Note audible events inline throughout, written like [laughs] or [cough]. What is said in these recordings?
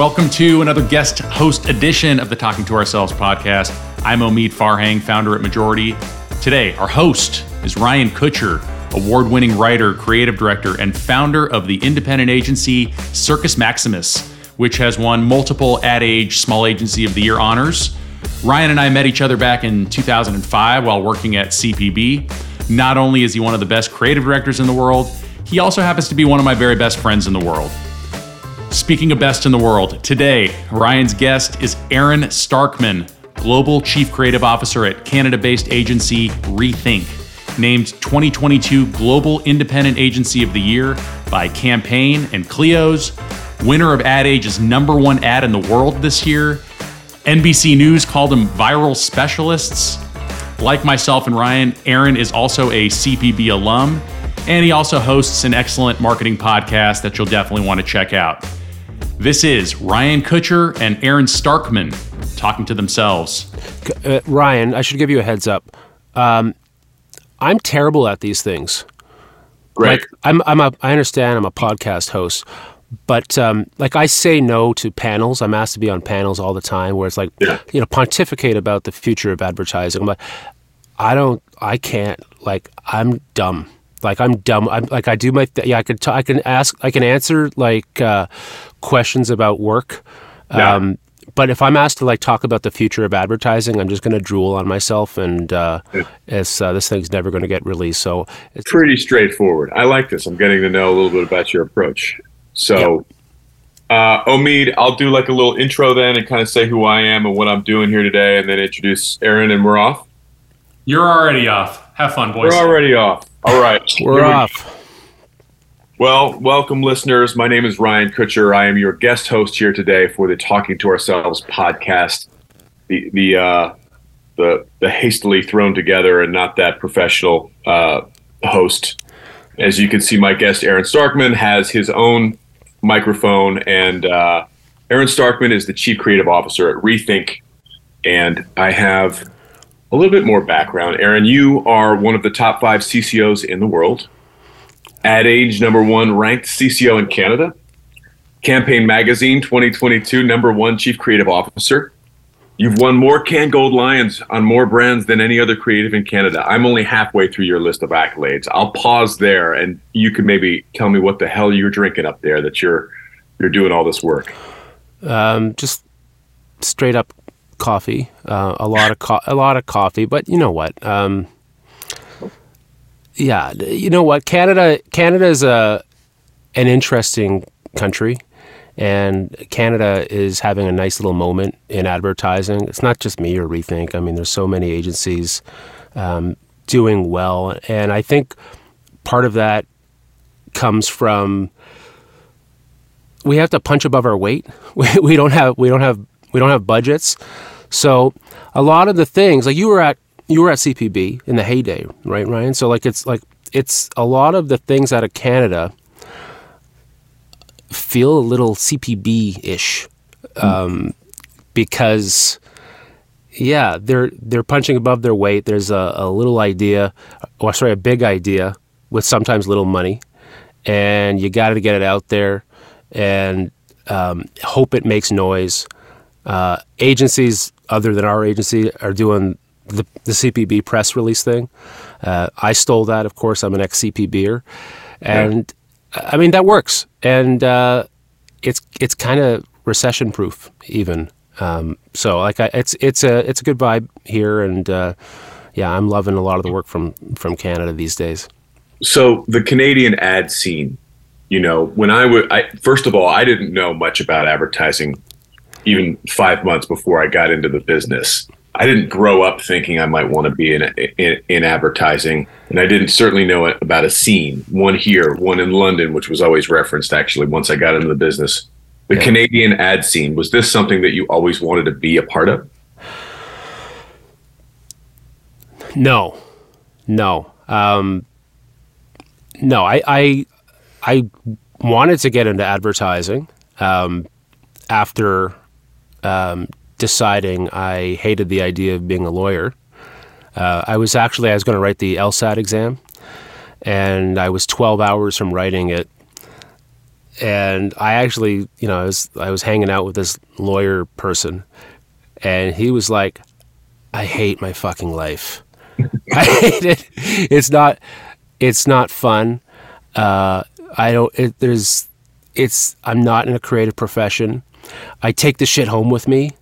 Welcome to another guest host edition of the Talking to Ourselves podcast. I'm Omid Farhang, founder at Majority. Today, our host is Ryan Kutcher, award winning writer, creative director, and founder of the independent agency Circus Maximus, which has won multiple Ad Age Small Agency of the Year honors. Ryan and I met each other back in 2005 while working at CPB. Not only is he one of the best creative directors in the world, he also happens to be one of my very best friends in the world. Speaking of best in the world, today, Ryan's guest is Aaron Starkman, Global Chief Creative Officer at Canada based agency Rethink, named 2022 Global Independent Agency of the Year by Campaign and Clio's, winner of Ad Age's number one ad in the world this year. NBC News called him viral specialists. Like myself and Ryan, Aaron is also a CPB alum, and he also hosts an excellent marketing podcast that you'll definitely want to check out. This is Ryan Kutcher and Aaron Starkman talking to themselves. Uh, Ryan, I should give you a heads up. Um, I'm terrible at these things. Right. Like I'm, I'm a, I understand I'm a podcast host, but um, like I say no to panels. I'm asked to be on panels all the time, where it's like, Yeah. you know, pontificate about the future of advertising. I'm like, I don't, I can't. Like I'm dumb. Like I'm dumb. I'm like I do my th- yeah. I can t- I can ask. I can answer like uh, questions about work. Yeah. Um, but if I'm asked to like talk about the future of advertising, I'm just going to drool on myself, and uh, it's uh, this thing's never going to get released. So it's, Pretty straightforward. I like this. I'm getting to know a little bit about your approach. So, uh, Omid, I'll do like a little intro then and kind of say who I am and what I'm doing here today, and then introduce Aaron, and we're off. You're already off. Have fun, boys. We're already off. All right. we're Here we- off. Well, welcome, listeners. My name is Ryan Kutcher. I am your guest host here today for the Talking to Ourselves podcast. The the uh, the the hastily thrown together and not that professional uh, host. As you can see, my guest Aaron Starkman has his own microphone, and uh, Aaron Starkman is the chief creative officer at Rethink. And I have a little bit more background. Aaron, you are one of the top five CCOs in the world. Ad Age number one ranked CCO in Canada. Campaign Magazine 2022 number one chief creative officer. You've won more Cannes Gold Lions on more brands than any other creative in Canada. I'm only halfway through your list of accolades. I'll pause there, and you can maybe tell me what the hell you're drinking up there that you're you're doing all this work. Um, just straight up coffee. Uh, a lot of co- a lot of coffee, but you know what? Um, yeah, you know what? Canada Canada is a an interesting country, and Canada is having a nice little moment in advertising. It's not just me or Rethink. I mean, there's so many agencies um, doing well, and I think part of that comes from we have to punch above our weight. [laughs] We, we don't have we don't have we don't have budgets, so a lot of the things like you were at you were at CPB in the heyday, right, Ryan? So like it's like it's a lot of the things out of Canada feel a little CPB ish um, because yeah they're they're punching above their weight. There's a, a little idea, or sorry, a big idea with sometimes little money, and you got to get it out there and um, hope it makes noise. Uh, agencies other than our agency are doing the, the CPB press release thing. Uh, I stole that, of course. I'm an ex CPBer, and I mean that works, and uh, it's it's kind of recession proof even. Um, so like I, it's it's a it's a good vibe here, and uh, yeah, I'm loving a lot of the work from from Canada these days. So the Canadian ad scene, you know, when I would, I, first of all, I didn't know much about advertising even five months before I got into the business. I didn't grow up thinking I might want to be in, in in advertising, and I didn't certainly know about a scene. One here, one in London, which was always referenced. Actually, once I got into the business, the Yeah. Canadian ad scene was this something that you always wanted to be a part of? No, no, um, no. I, I I wanted to get into advertising um, after um, deciding I hated the idea of being a lawyer. Uh, I was actually I was going to write the LSAT exam, and I was 12 hours from writing it. and I actually, you know, I was I was hanging out with this lawyer person, and he was like, "I hate my fucking life. [laughs] I hate it. It's not, it's not fun. Uh, I don't. It, there's, it's. I'm not in a creative profession. I take the shit home with me.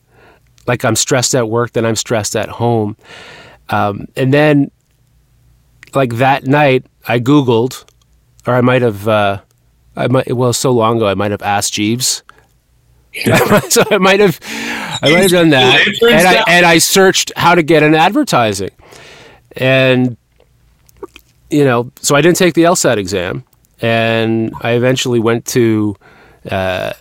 Like I'm stressed at work, then I'm stressed at home, um, and then, like that night, I Googled, or I might have." Uh, I might well so long ago I might have asked Jeeves. [laughs] so I might have I might have done that. And I and I searched how to get an advertising. And you know, so I didn't take the LSAT exam and I eventually went to uh,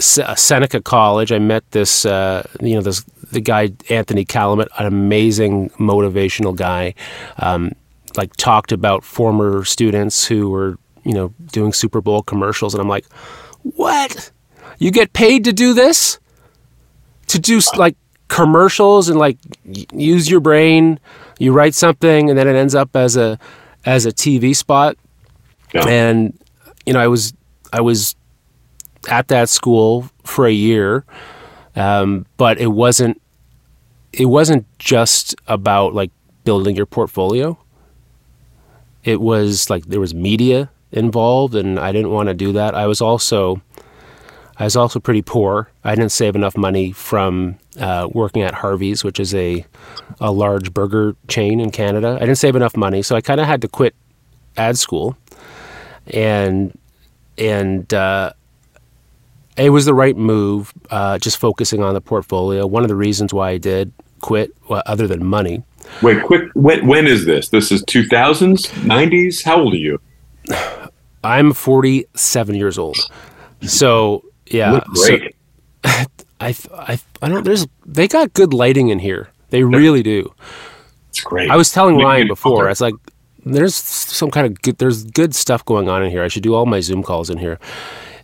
Seneca College. I met this, uh, you know, this the guy Anthony Kalamut, an amazing motivational guy. Um, like talked about former students who were you know, doing Super Bowl commercials. And I'm like, what? You get paid to do this? To do like commercials and like use your brain. You write something and then it ends up as a as a TV spot. Yeah. And you know, I was I was at that school for a year, um, but it wasn't it wasn't just about like building your portfolio. It was like there was media involved, and I didn't want to do that. I was also I was also pretty poor. I didn't save enough money from uh, working at Harvey's, which is a a large burger chain in Canada. I didn't save enough money, so I kind of had to quit ad school, and and uh, it was the right move. Uh, just focusing on the portfolio. One of the reasons why I did quit, well, other than money. Wait, quick. When, when is this? This is two thousands, nineties. How old are you? I'm 47 years old. So yeah, so, [laughs] I, I, I don't. There's they got good lighting in here. They really do. It's great. I was telling Ryan before. I was like, there's some kind of good. There's good stuff going on in here. I should do all my Zoom calls in here.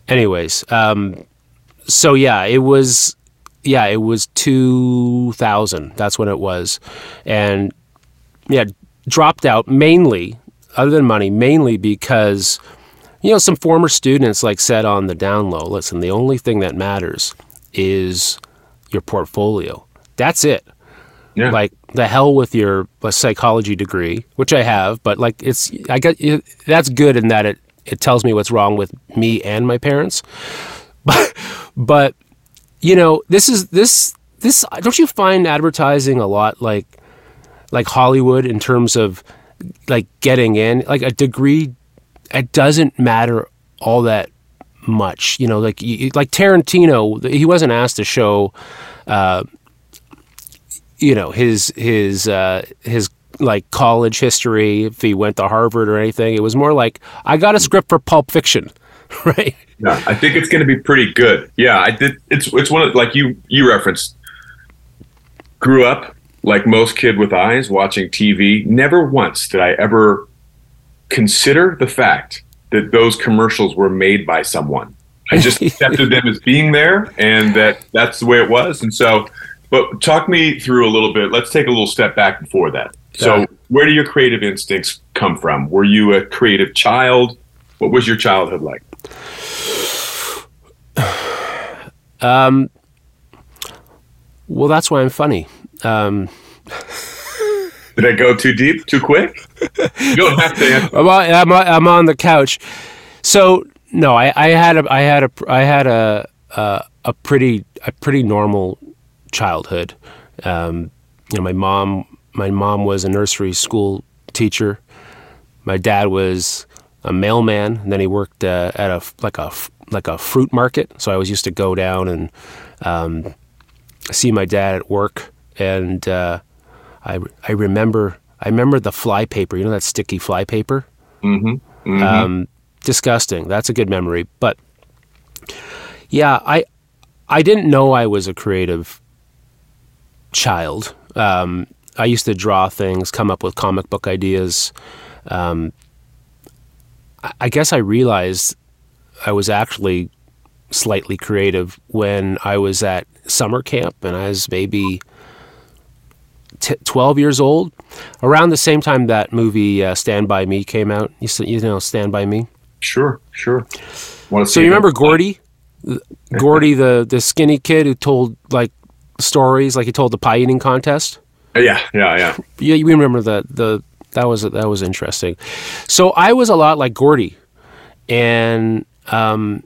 Anyways, um, so yeah, it was. Yeah, it was 2000. That's when it was, and yeah, dropped out mainly other than money, mainly because, you know, some former students like said on the down low, listen, the only thing that matters is your portfolio. That's it. Yeah. Like the hell with your psychology degree, which I have, but like it's I got that's good in that it it tells me what's wrong with me and my parents. [laughs] But but you know, this is this this don't you find advertising a lot like like Hollywood in terms of like getting in like a degree it doesn't matter all that much you know like like Tarantino he wasn't asked to show uh, you know his his uh, his like college history if he went to Harvard or anything it was more like I got a script for Pulp Fiction [laughs] right yeah I think it's going to be pretty good yeah I did it's it's one of like you you referenced grew up like most kid with eyes watching TV, never once did I ever consider the fact that those commercials were made by someone. I just [laughs] accepted them as being there and that that's the way it was. And so, but talk me through a little bit. Let's take a little step back before that. So, where do your creative instincts come from? Were you a creative child? What was your childhood like? [sighs] Um, well, that's why I'm funny. Um, Did I go too deep, too quick? You don't have to. [laughs] I'm on, I'm on, I'm on the couch. So no, I, I had a I had a I had a a, a pretty a pretty normal childhood. Um, you know, my mom my mom was a nursery school teacher. My dad was a mailman, and then he worked uh, at a like a like a fruit market. So I always used to go down and um, see my dad at work and uh, I I remember I remember the fly paper. You know that sticky fly paper. Mm-hmm. Mm-hmm. Um, disgusting. That's a good memory. But yeah, I I didn't know I was a creative child. Um, I used to draw things, come up with comic book ideas. Um, I guess I realized I was actually slightly creative when I was at summer camp and I was maybe t- 12 years old, around the same time that movie uh, Stand By Me came out. You, you know, Stand By Me? Sure, sure. So you remember Gordie? [laughs] Gordie, the the skinny kid who told like stories, like he told the pie eating contest. Yeah, yeah, yeah. Yeah, you remember that the that was that was interesting. So I was a lot like Gordie, and um,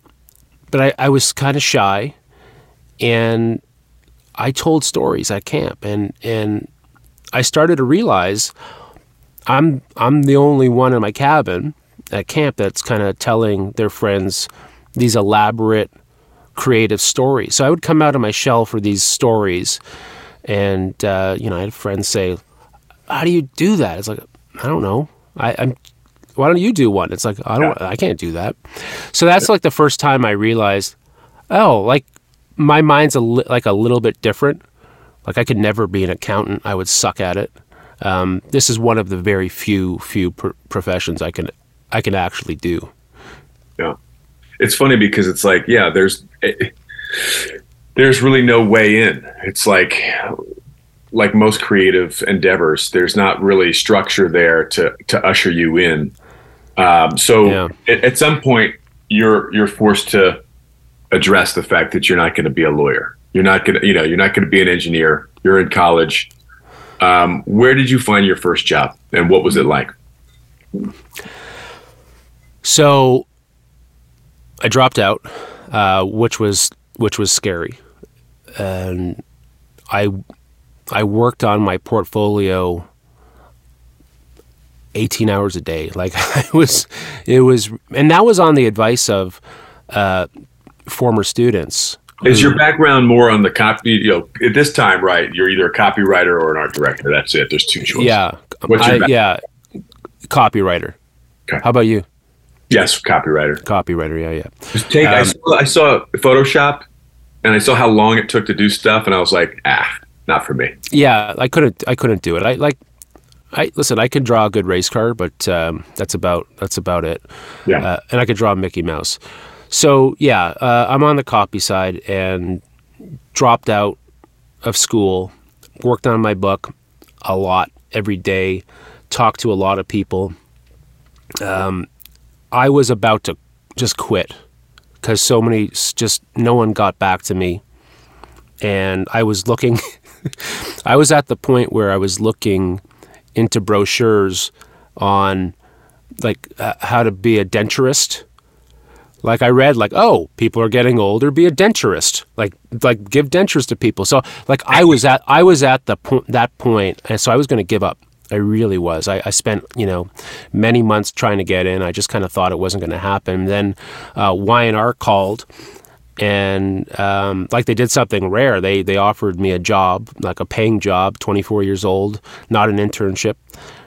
but I, I was kind of shy, and I told stories at camp, and and I started to realize I'm I'm the only one in my cabin at camp that's kind of telling their friends these elaborate creative stories. So I would come out of my shell for these stories, and uh, you know I had friends say, "How do you do that?" It's like I don't know. I, I'm why don't you do one? It's like I don't, I can't do that. So that's like the first time I realized, oh, like my mind's a li- like a little bit different. Like I could never be an accountant. I would suck at it. Um, this is one of the very few few pr- professions I can I can actually do. Yeah, it's funny because it's like, yeah, there's eh, there's really no way in. It's like like most creative endeavors, there's not really structure there to to usher you in. Um, so Yeah. at, at some point, you're you're forced to address the fact that you're not going to be a lawyer. You're not going to, you know, you're not going to be an engineer. You're in college. Um, where did you find your first job, and what was it like? So I dropped out, uh, which was which was scary, and I I worked on my portfolio eighteen hours a day. Like [laughs] I was, it was, and that was on the advice of uh, former students. Is your background more on the copy? You know, at this time, right? You're either a copywriter or an art director. That's it. There's two choices. Yeah, What's your I, yeah, copywriter. Okay. How about you? Yes, copywriter. Copywriter. Yeah, yeah. Just take. I, Um, saw, I saw Photoshop, and I saw how long it took to do stuff, and I was like, ah, not for me. yeah i couldn't i couldn't do it. I like i listen i can draw a good race car but um, that's about that's about it. Yeah. uh, and i could draw mickey mouse. So yeah uh, i'm on the copy side and dropped out of school worked on my book a lot every day talked to a lot of people. Um, i was about to just quit because so many just no one got back to me and i was looking [laughs] I was at the point where I was looking into brochures on like uh, how to be a denturist. Like I read like, oh, people are getting older, be a denturist. Like like give dentures to people. So like I was at I was at the point that point and so I was going to give up. I really was. I, I spent, you know, many months trying to get in. I just kind of thought it wasn't going to happen. Then uh, Y&R called and um, like they did something rare. They they offered me a job, like a paying job, 24 years old, not an internship,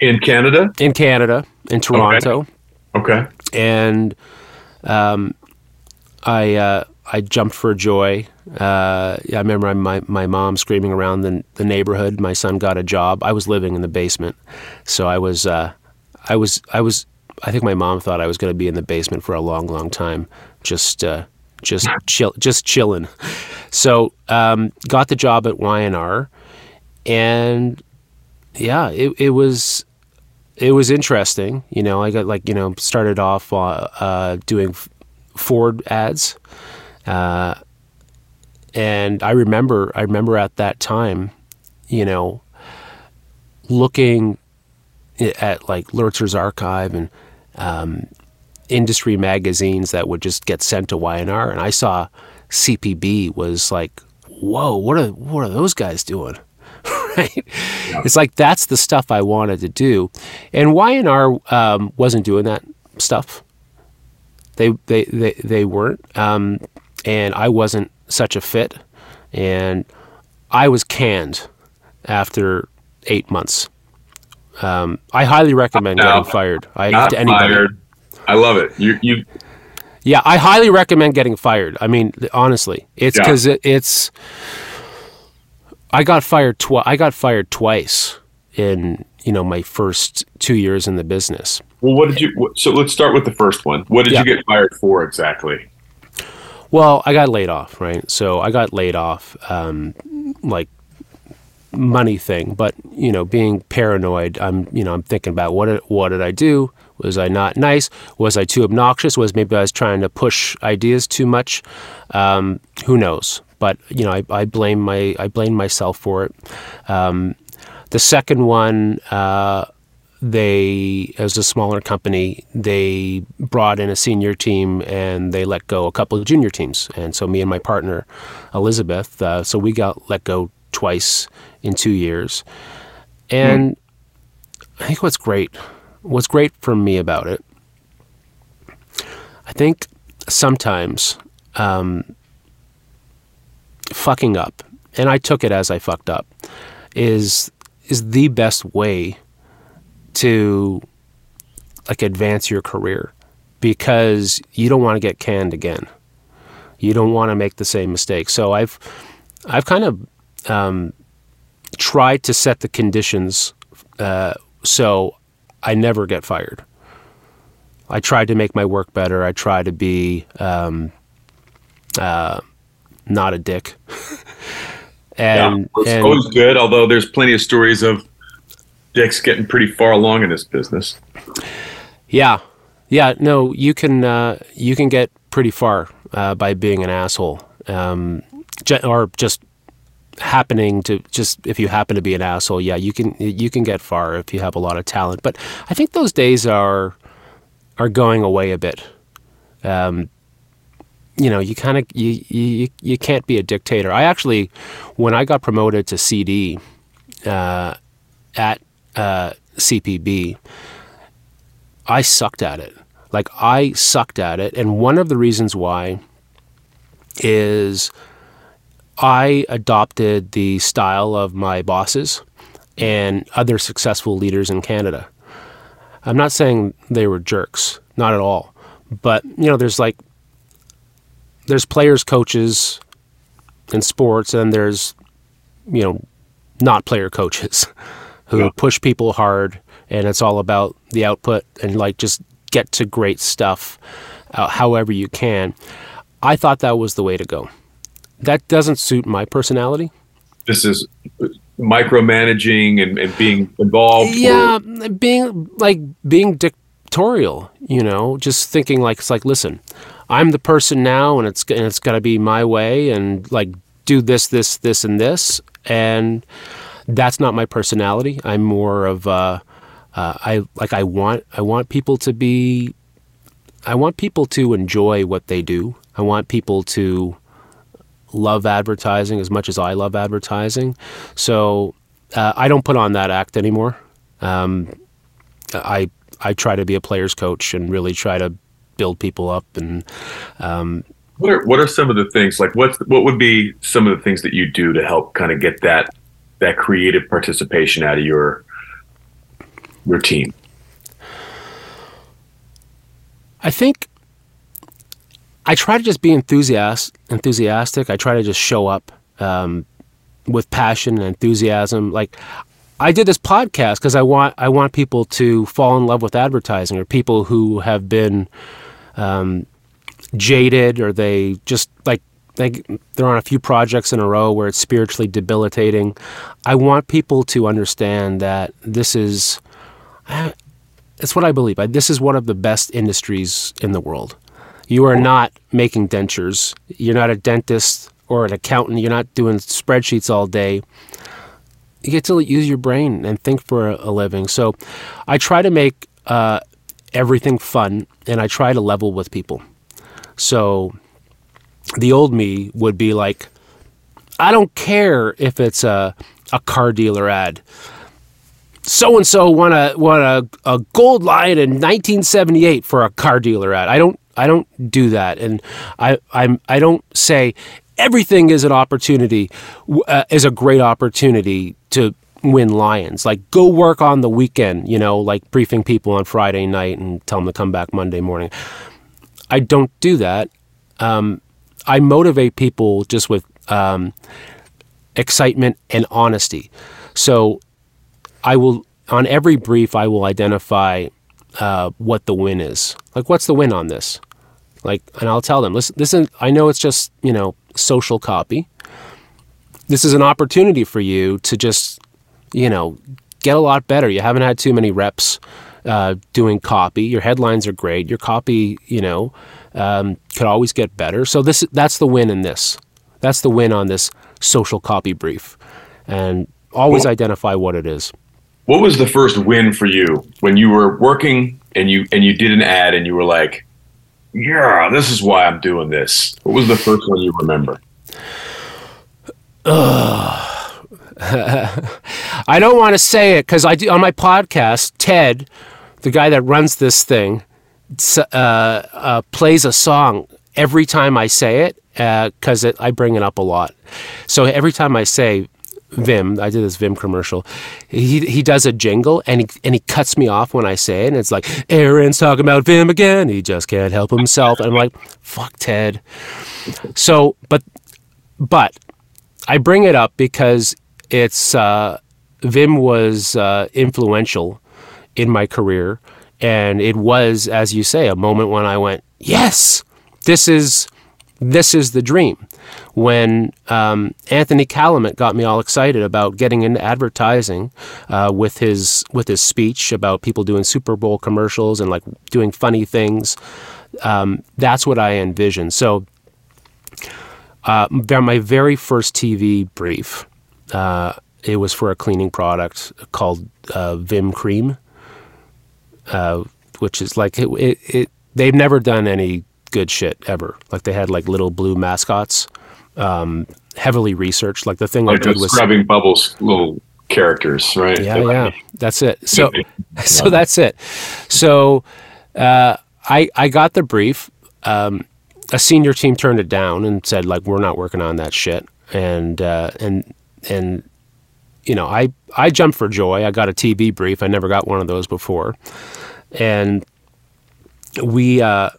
In Canada. in Canada, in Toronto, Okay. and um, I uh, I jumped for joy. Uh, I remember my my mom screaming around the the neighborhood. My son got a job. I was living in the basement, so I was uh, I was I was. I think my mom thought I was going to be in the basement for a long, long time, just uh, just [laughs] chill, just chilling. So um, got the job at Y&R, and yeah, it it was it was interesting. You know, I got like you know started off uh, uh, doing Ford ads, uh, and I remember I remember at that time, you know, looking at like Lurzer's archive and um, industry magazines that would just get sent to Y&R, and I saw CPB was like, whoa, what are what are those guys doing? [laughs] right? It's like that's the stuff I wanted to do, and Y&R um, wasn't doing that stuff. They they they, they weren't, um, and I wasn't such a fit, and I was canned after eight months. Um, I highly recommend No. getting fired. I, Not to anybody. fired. I love it. You you Yeah, I highly recommend getting fired. I mean, honestly, it's Yeah. because it, it's. I got fired twice. I got fired twice in you know my first two years in the business. well. What did you? So let's start with the first one. What did Yeah. you get fired for exactly? Well, I got laid off, right? So I got laid off, um, like money thing. But you know, being paranoid, I'm you know I'm thinking about what did, what did I do? Was I not nice? Was I too obnoxious? Was maybe I was trying to push ideas too much? Um, who knows? But you know, I, I, blame my I blame myself for it. Um, the second one, uh, they as a smaller company, they brought in a senior team and they let go a couple of junior teams. And so me and my partner, Elizabeth, uh, so we got let go twice in two years. And mm. I think what's great, what's great for me about it, I think sometimes um, fucking up, and I took it as I fucked up, is is the best way to like advance your career because you don't want to get canned again. You don't want to make the same mistake. So I've I've kind of um, tried to set the conditions uh, so I never get fired. I try to make my work better. I try to be um, uh, not a dick. [laughs] and, yeah, it's and, always good. Although there's plenty of stories of dicks getting pretty far along in this business. Yeah, yeah. No, you can uh, you can get pretty far uh, by being an asshole, um, or just happening to just if you happen to be an asshole, yeah, you can you can get far if you have a lot of talent. But I think those days are are going away a bit. Um, you know, you kind of you, you you can't be a dictator. I actually, when I got promoted to CD uh, at uh, CPB, I sucked at it. Like I sucked at it, and one of the reasons why is I adopted the style of my bosses and other successful leaders in Canada. I'm not saying they were jerks, not at all. But, you know, there's like, there's players, coaches in sports, and there's, you know, not player coaches [laughs] who yeah. push people hard and it's all about the output and like just get to great stuff uh, however you can. I thought that was the way to go that doesn't suit my personality. This is micromanaging and, and being involved. Yeah, or... being like being dictatorial. You know, just thinking like it's like, listen, I'm the person now, and it's and it's got to be my way, and like do this, this, this, and this, and that's not my personality. I'm more of uh, uh, I like I want I want people to be I want people to enjoy what they do. I want people to love advertising as much as I love advertising. So uh, I don't put on that act anymore. Um, I I try to be a player's coach and really try to build people up and. Um, what are what are some of the things like what what would be some of the things that you do to help kind of get that that creative participation out of your your team? I think I try to just be enthusiast, enthusiastic. I try to just show up um, with passion and enthusiasm. Like I did this podcast because I want I want people to fall in love with advertising, or people who have been um, jaded, or they just like like they're on a few projects in a row where it's spiritually debilitating. I want people to understand that this is. It's what I believe. This is one of the best industries in the world. You are not making dentures. You're not a dentist or an accountant. You're not doing spreadsheets all day. You get to use your brain and think for a, living. So I try to make uh, everything fun and I try to level with people. So the old me would be like, I don't care if it's a, a car dealer ad so and so won a won a, a gold lion in 1978 for a car dealer ad. I don't I don't do that, and I I'm I don't say everything is an opportunity uh, is a great opportunity to win lions. Like go work on the weekend, you know, like briefing people on Friday night and tell them to come back Monday morning. I don't do that. Um, I motivate people just with um, excitement and honesty. So I will on every brief I will identify uh, what the win is. Like, what's the win on this? Like, and I'll tell them, listen, listen, I know it's just, you know, social copy. This is an opportunity for you to just, you know, get a lot better. You haven't had too many reps. uh, doing copy. Your headlines are great. Your copy, you know, um, could always get better. So this that's the win in this. That's the win on this social copy brief, and always Well- identify what it is. What was the first win for you when you were working and you and you did an ad and you were like, "Yeah, this is why I'm doing this." What was the first one you remember? [sighs] I don't want to say it because I do on my podcast. Ted, the guy that runs this thing, uh, uh, plays a song every time I say it because it I bring it up a lot. So every time I say Vim, I did this Vim commercial. He he does a jingle and he and he cuts me off when I say it, and it's like Aaron's talking about Vim again. He just can't help himself. And I'm like, fuck Ted. So, but but I bring it up because it's uh, Vim was uh, influential in my career, and it was, as you say, a moment when I went, "Yes, this is this is the dream." When um, Anthony Kalamut got me all excited about getting into advertising uh, with his with his speech about people doing Super Bowl commercials and like doing funny things, um, that's what I envisioned. So uh, my very first TV brief, uh, it was for a cleaning product called uh, Vim Cream, uh, which is like it, it, it. They've never done any good shit ever. Like they had like little blue mascots, um, heavily researched. Like the thing Like did the was scrubbing bubbles little characters, right? yeah, yeah. That's it. So, [laughs] so that's it. So, uh, I I got the brief. Um, a senior team turned it down and said like we're not working on that shit. And uh, and and you know I I jumped for joy. I got a TV brief. I never got one of those before. And we uh,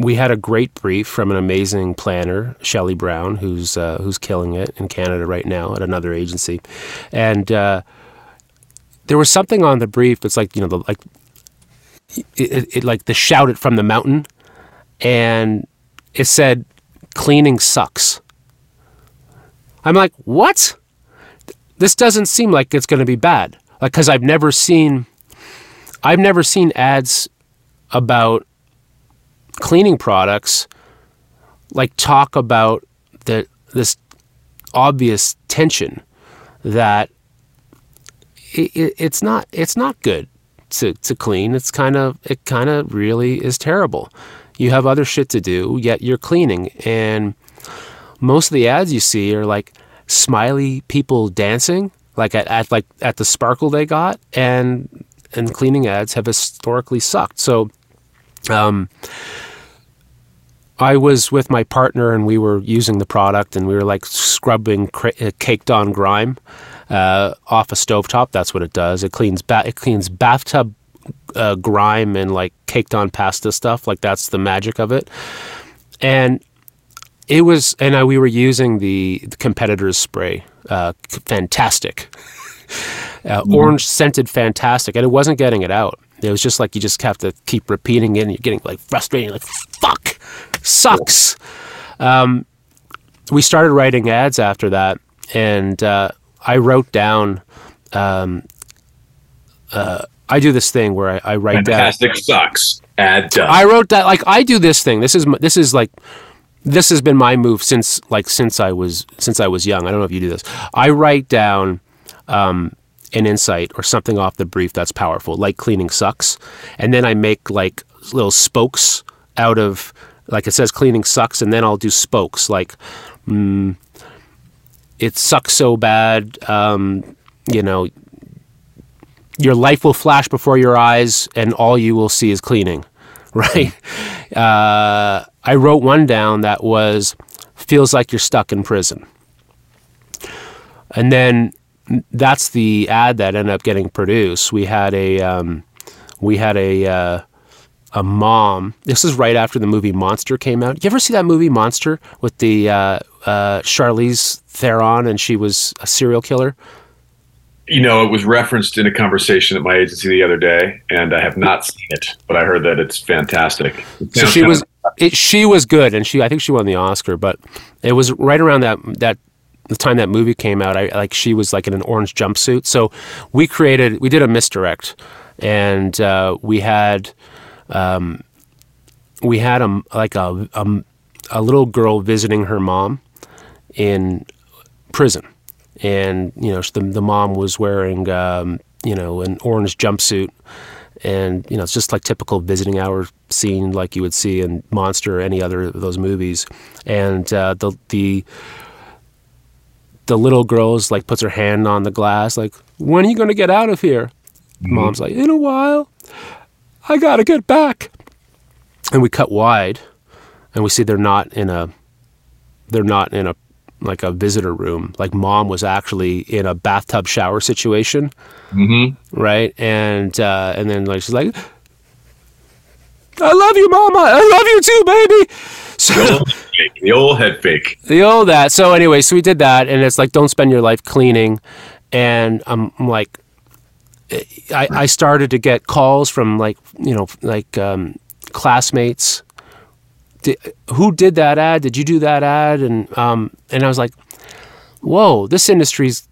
we had a great brief from an amazing planner, Shelley Brown, who's uh, who's killing it in Canada right now at another agency, and uh, there was something on the brief that's like you know the like it, it, it like the shout it from the mountain, and it said cleaning sucks. I'm like, what? This doesn't seem like it's going to be bad. Like, because I've never seen, I've never seen ads about cleaning products like talk about the this obvious tension that it, it, it's not it's not good to, to clean. It's kind of it kind of really is terrible. You have other shit to do, yet you're cleaning, and most of the ads you see are like smiley people dancing, like at, at like at the sparkle they got, and and cleaning ads have historically sucked. So. Um, I was with my partner and we were using the product and we were like scrubbing cra- uh, caked on grime uh, off a stovetop. That's what it does. It cleans ba- it cleans bathtub uh, grime and like caked on pasta stuff. Like that's the magic of it. And it was, and I, we were using the, the competitor's spray. Uh, Fantastik. [laughs] uh, Orange scented Fantastik. And it wasn't getting it out. It was just like you just have to keep repeating it and you're getting like frustrated. Like, fuck, sucks. Um, we started writing ads after that. And uh, I wrote down, um, uh, I do this thing where I, I write down. Fantastik sucks. Ad done. I wrote that like I do this thing. This is this is like this has been my move since like since I was since I was young. I don't know if you do this. I write down um, an insight or something off the brief that's powerful, like cleaning sucks, and then I make like little spokes out of like it says cleaning sucks, and then I'll do spokes like mm, it sucks so bad. Um, you know, your life will flash before your eyes, and all you will see is cleaning. [laughs] Right? Uh, I wrote one down that was feels like you're stuck in prison. And then that's the ad that ended up getting produced. We had a um, we had a uh, a mom. This is right after the movie Monster came out. You ever see that movie Monster with the uh, uh, Charlize Theron and she was a serial killer? you know, it was referenced in a conversation at my agency the other day, and I have not seen it, but I heard that it's fantastic. It So she was it, she was good, and she I think she won the Oscar, but it was right around that that the time that movie came out. I like she was like in an orange jumpsuit. So we created we did a misdirect, and uh, we had um, we had a like a, a a little girl visiting her mom in prison, and you know the the mom was wearing um, you know an orange jumpsuit and you know it's just like typical visiting hour scene like you would see in Monster or any other of those movies. And uh, the the the little girl's like puts her hand on the glass, like, "When are you going to get out of here?" Mm-hmm. Mom's like, "In a while. I gotta get back." And we cut wide, and we see they're not in a they're not in a like a visitor room. Like mom was actually in a bathtub shower situation, mm-hmm. right? And uh, and then like she's like, "I love you, mama. I love you too, baby." [laughs] So the old, the old head fake. The old that. So anyway, so we did that, and it's like, don't spend your life cleaning. And I'm, I'm like, I, I started to get calls from like you know like um, classmates did, who did that ad? Did you do that ad? And um, and I was like, whoa, this industry's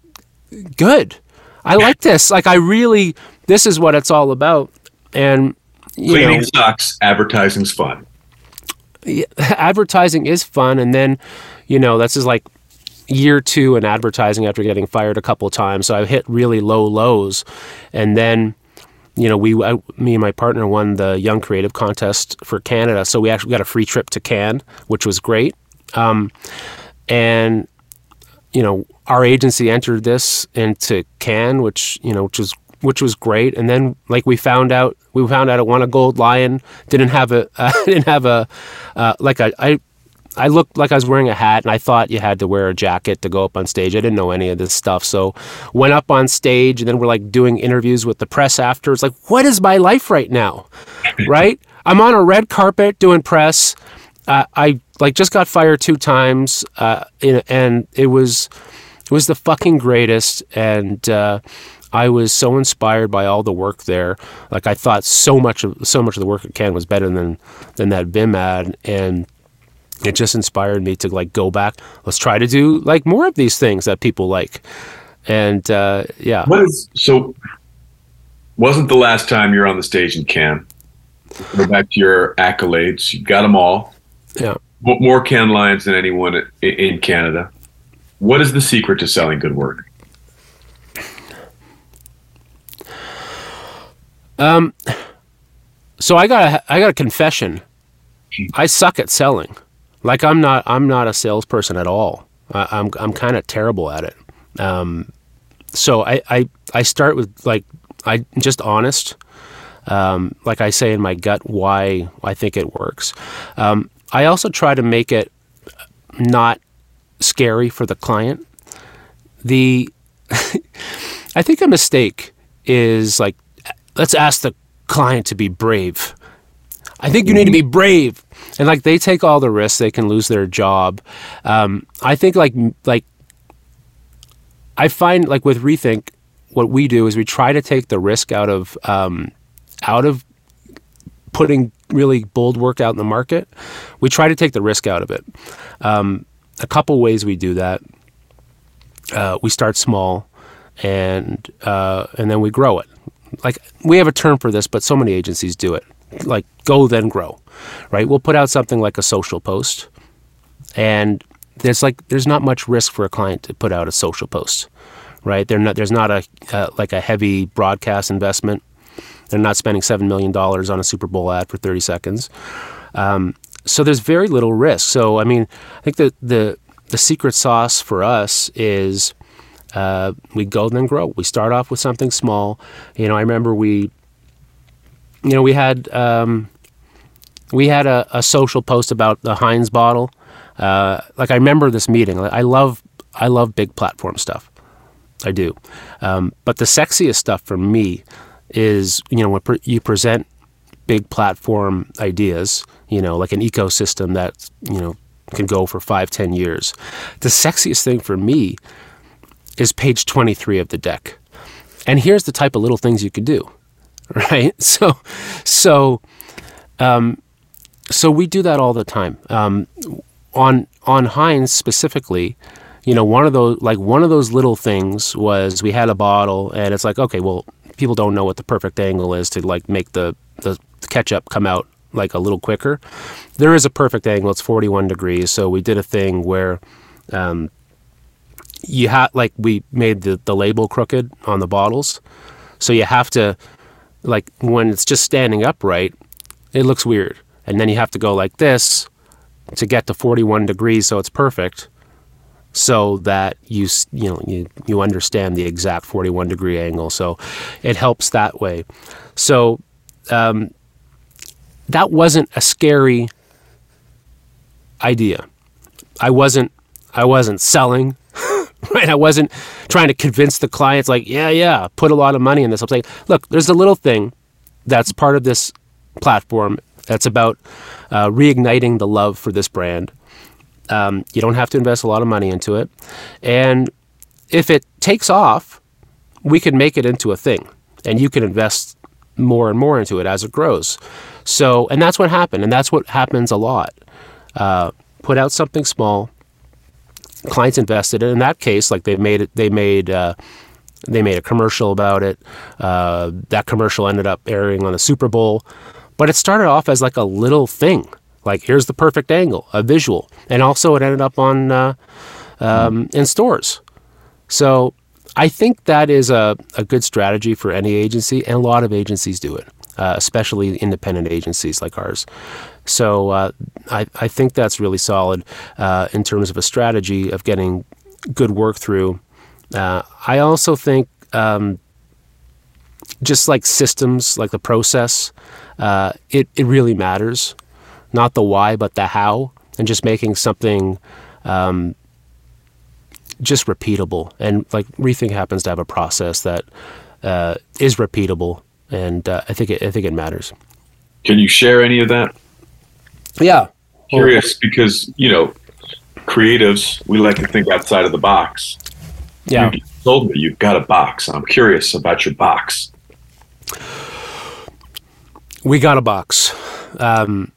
good. I like this. Like I really, this is what it's all about. And cleaning know, sucks. Advertising's fun. Yeah, [laughs] advertising is fun, and then you know that's just like year two in advertising after getting fired a couple times. So I hit really low lows, and then you know, we, I, me and my partner won the Young Creative Contest for Canada, so we actually got a free trip to Cannes, which was great. Um, and you know, our agency entered this into Cannes, which you know, which was which was great. And then, like we found out, we found out it won a gold lion. Didn't have a uh, [laughs] didn't have a uh, like a I I looked like I was wearing a hat, and I thought you had to wear a jacket to go up on stage. I didn't know any of this stuff, so went up on stage, and then we're like doing interviews with the press after. It's like, what is my life right now? [laughs] right? I'm on a red carpet doing press. Uh, I like just got fired two times, uh, and it was it was the fucking greatest, and. Uh, I was so inspired by all the work there. Like I thought so much of so much of the work at Cannes was better than than that Vim ad, and it just inspired me to like go back. Let's try to do like more of these things that people like. And uh, yeah. What is so? Wasn't the last time you're on the stage in Cannes? Go back to your accolades. You got them all. Yeah. More Cannes Lions than anyone in Canada. What is the secret to selling good work? Um. So I got a, I got a confession. I suck at selling. Like I'm not I'm not a salesperson at all. I, am I'm, I'm kind of terrible at it. Um, so I, I I start with like I just honest. Um, like I say in my gut, why I think it works. Um, I also try to make it not scary for the client. The [laughs] I think a mistake is like let's ask the client to be brave. I think you need to be brave and like they take all the risks. They can lose their job. Um, i think like like i find like with rethink what we do is we try to take the risk out of um, out of putting really bold work out in the market. We try to take the risk out of it. Um, a couple ways we do that uh, we start small and uh, and then we grow it. Like we have a term for this but so many agencies do it. Like go then grow right? We'll put out something like a social post, and there's like there's not much risk for a client to put out a social post, right? Not, there's not a uh, like a heavy broadcast investment. They're not spending seven million dollars on a Super Bowl ad for 30 seconds. Um, so there's very little risk. So I mean, I think that the the secret sauce for us is uh, we go and then grow. We start off with something small. You know, I remember we, you know, we had um, we had a, a social post about the Heinz bottle. Uh, like I remember this meeting. I love I love big platform stuff. I do, um, but the sexiest stuff for me is you know when pre- you present big platform ideas. You know, like an ecosystem that you know can go for five, ten years. The sexiest thing for me is page twenty three of the deck, and here's the type of little things you could do, [laughs] right? So, so. Um, so we do that all the time. Um, on on Heinz specifically, you know, one of those like one of those little things was we had a bottle, and it's like, okay, well, people don't know what the perfect angle is to like make the the ketchup come out like a little quicker. There is a perfect angle. It's 41 degrees. So we did a thing where um, you have like we made the, the label crooked on the bottles. So you have to like when it's just standing upright, it looks weird. And then you have to go like this to get to 41 degrees so it's perfect so that you you know you, you understand the exact 41 degree angle so it helps that way so um, that wasn't a scary idea. I wasn't I wasn't selling, [laughs] right? I wasn't trying to convince the clients like, yeah, yeah, put a lot of money in this. I'm saying, look, there's a little thing that's part of this platform that's about uh, reigniting the love for this brand. Um, you don't have to invest a lot of money into it, and if it takes off, we can make it into a thing, and you can invest more and more into it as it grows. So, and that's what happened, and that's what happens a lot. Uh, put out something small, clients invested in. In that case, like they made it, they made uh, they made a commercial about it. Uh, that commercial ended up airing on the Super Bowl, but it started off as like a little thing. Like here's the perfect angle, a visual, and also it ended up on uh, um, in stores. So I think that is a, a good strategy for any agency, and a lot of agencies do it, uh, especially independent agencies like ours. So uh, I, I think that's really solid uh, in terms of a strategy of getting good work through. Uh, I also think um, just like systems, like the process, uh, it, it really matters. Not the why, but the how, and just making something um, just repeatable. And like Rethink happens to have a process that uh, is repeatable, and uh, I think it, I think it matters. Can you share any of that? Yeah, curious because you know creatives we like to think outside of the box. Yeah, you told me you've got a box. I'm curious about your box. We got a box, um,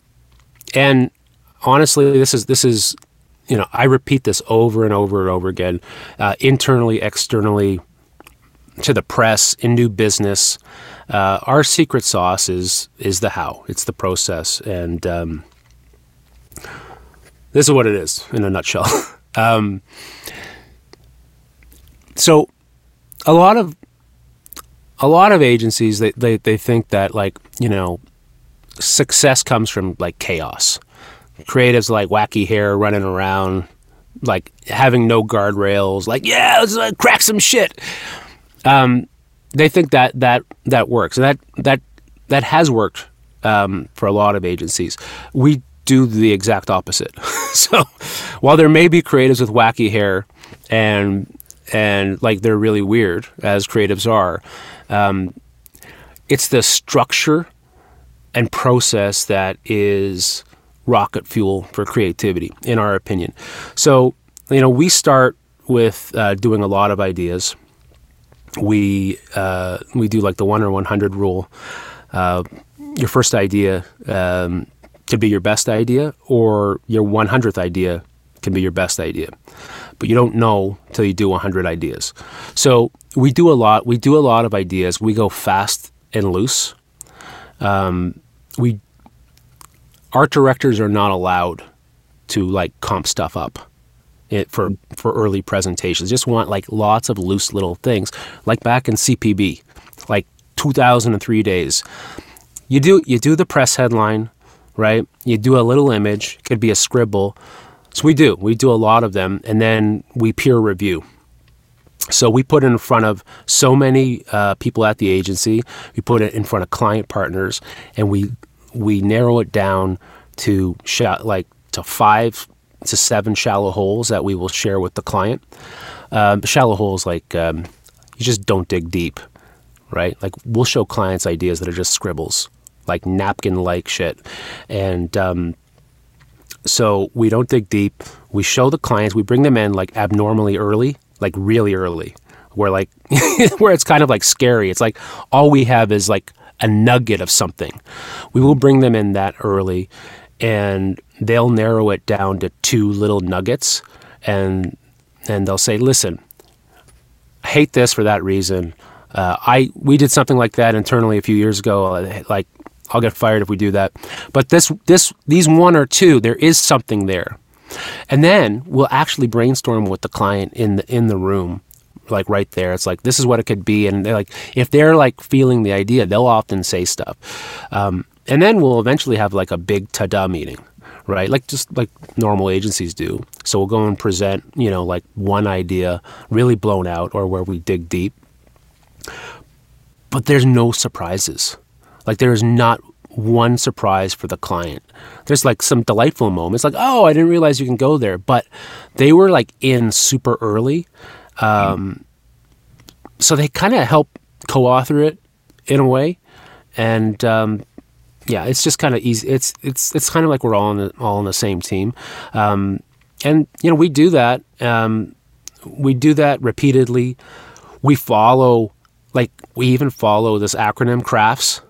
and honestly, this is this is you know, I repeat this over and over and over again, uh, internally, externally, to the press, in new business. Uh, our secret sauce is is the how. It's the process, and um, this is what it is in a nutshell. [laughs] um, so, a lot of a lot of agencies they, they they think that like you know success comes from like chaos creatives like wacky hair running around, like having no guardrails, like yeah, let's uh, crack some shit. Um, they think that that that works, and that that that has worked um, for a lot of agencies. We do the exact opposite. [laughs] so while there may be creatives with wacky hair and and like they're really weird as creatives are, um, it's the structure and process that is rocket fuel for creativity, in our opinion. So, you know, we start with uh, doing a lot of ideas. We uh, we do like the one or one hundred rule. Uh, your first idea um, could be your best idea, or your one hundredth idea can be your best idea. But you don't know till you do 100 ideas. So we do a lot. We do a lot of ideas. We go fast and loose. Um, we art directors are not allowed to like comp stuff up it, for for early presentations. Just want like lots of loose little things, like back in CPB, like 2003 days. You do you do the press headline, right? You do a little image, could be a scribble. So we do we do a lot of them, and then we peer review. So we put it in front of so many uh, people at the agency. We put it in front of client partners, and we we narrow it down to sh- like to five to seven shallow holes that we will share with the client. Um, shallow holes like um, you just don't dig deep, right? Like we'll show clients ideas that are just scribbles, like napkin-like shit, and um, so we don't dig deep. We show the clients. We bring them in like abnormally early, like really early, where like [laughs] where it's kind of like scary. It's like all we have is like a nugget of something. We will bring them in that early and they'll narrow it down to two little nuggets and and they'll say, listen, I hate this for that reason. Uh, I we did something like that internally a few years ago. uh, Like I'll get fired if we do that. But this this these one or two, there is something there, and then we'll actually brainstorm with the client in the in the room. Like right there, it's like this is what it could be, and they're like, if they're like feeling the idea, they'll often say stuff, um, and then we'll eventually have like a big ta-da meeting, right? Like just like normal agencies do. So we'll go and present, you know, like one idea really blown out or where we dig deep. But there's no surprises. Like there is not one surprise for the client. There's like some delightful moments like, "Oh, I didn't realize you can go there." But they were like in super early. Um, so they kind of help co-author it in a way. And um, yeah, it's just kind of easy. It's it's it's kind of like we're all on the all on the same team, um, and you know we do that. Um, we do that repeatedly. We follow, like we even follow this acronym crafts.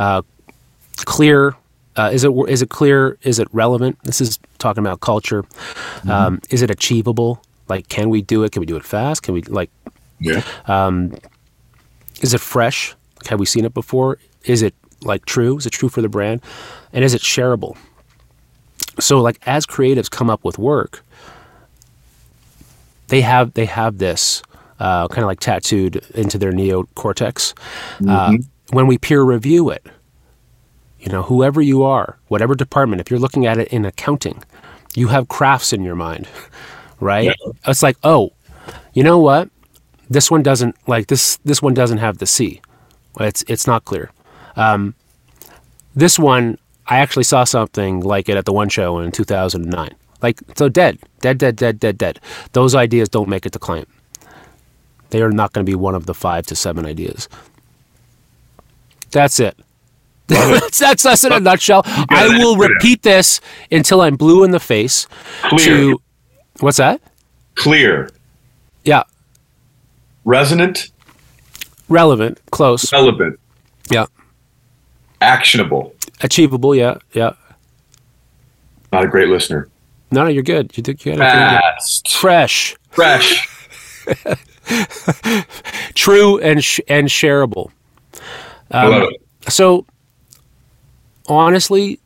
Uh, clear. Uh, is it is it clear? Is it relevant? This is talking about culture. Um, is it achievable? Like, can we do it? Can we do it fast? Can we like? Yeah. Is it fresh? Like, have we seen it before? Is it like true? Is it true for the brand? And is it shareable? So like as creatives come up with work, they have they have this uh, kind of like tattooed into their neocortex. Uh, when we peer review it, you know, whoever you are, whatever department, if you're looking at it in accounting, you have crafts in your mind, [laughs] right? Yeah. It's like, oh, you know what? This one doesn't like this. This one doesn't have the C. It's it's not clear. Um, this one, I actually saw something like it at the one show in 2009. Like so, dead, dead, dead, dead, dead, dead. Those ideas don't make it to client. They are not going to be one of the five to seven ideas. That's it. [laughs] that's, that's us in a nutshell. I will repeat this until I'm blue in the face. Clear. To what's that? Clear. Yeah, Resonant. relevant, close. Relevant. Yeah, Actionable. achievable. Yeah, yeah. Not a great listener. No, no, you're good. You did. You. Fast. Fresh, Fresh. [laughs] true, and sh- and shareable. It. So, honestly,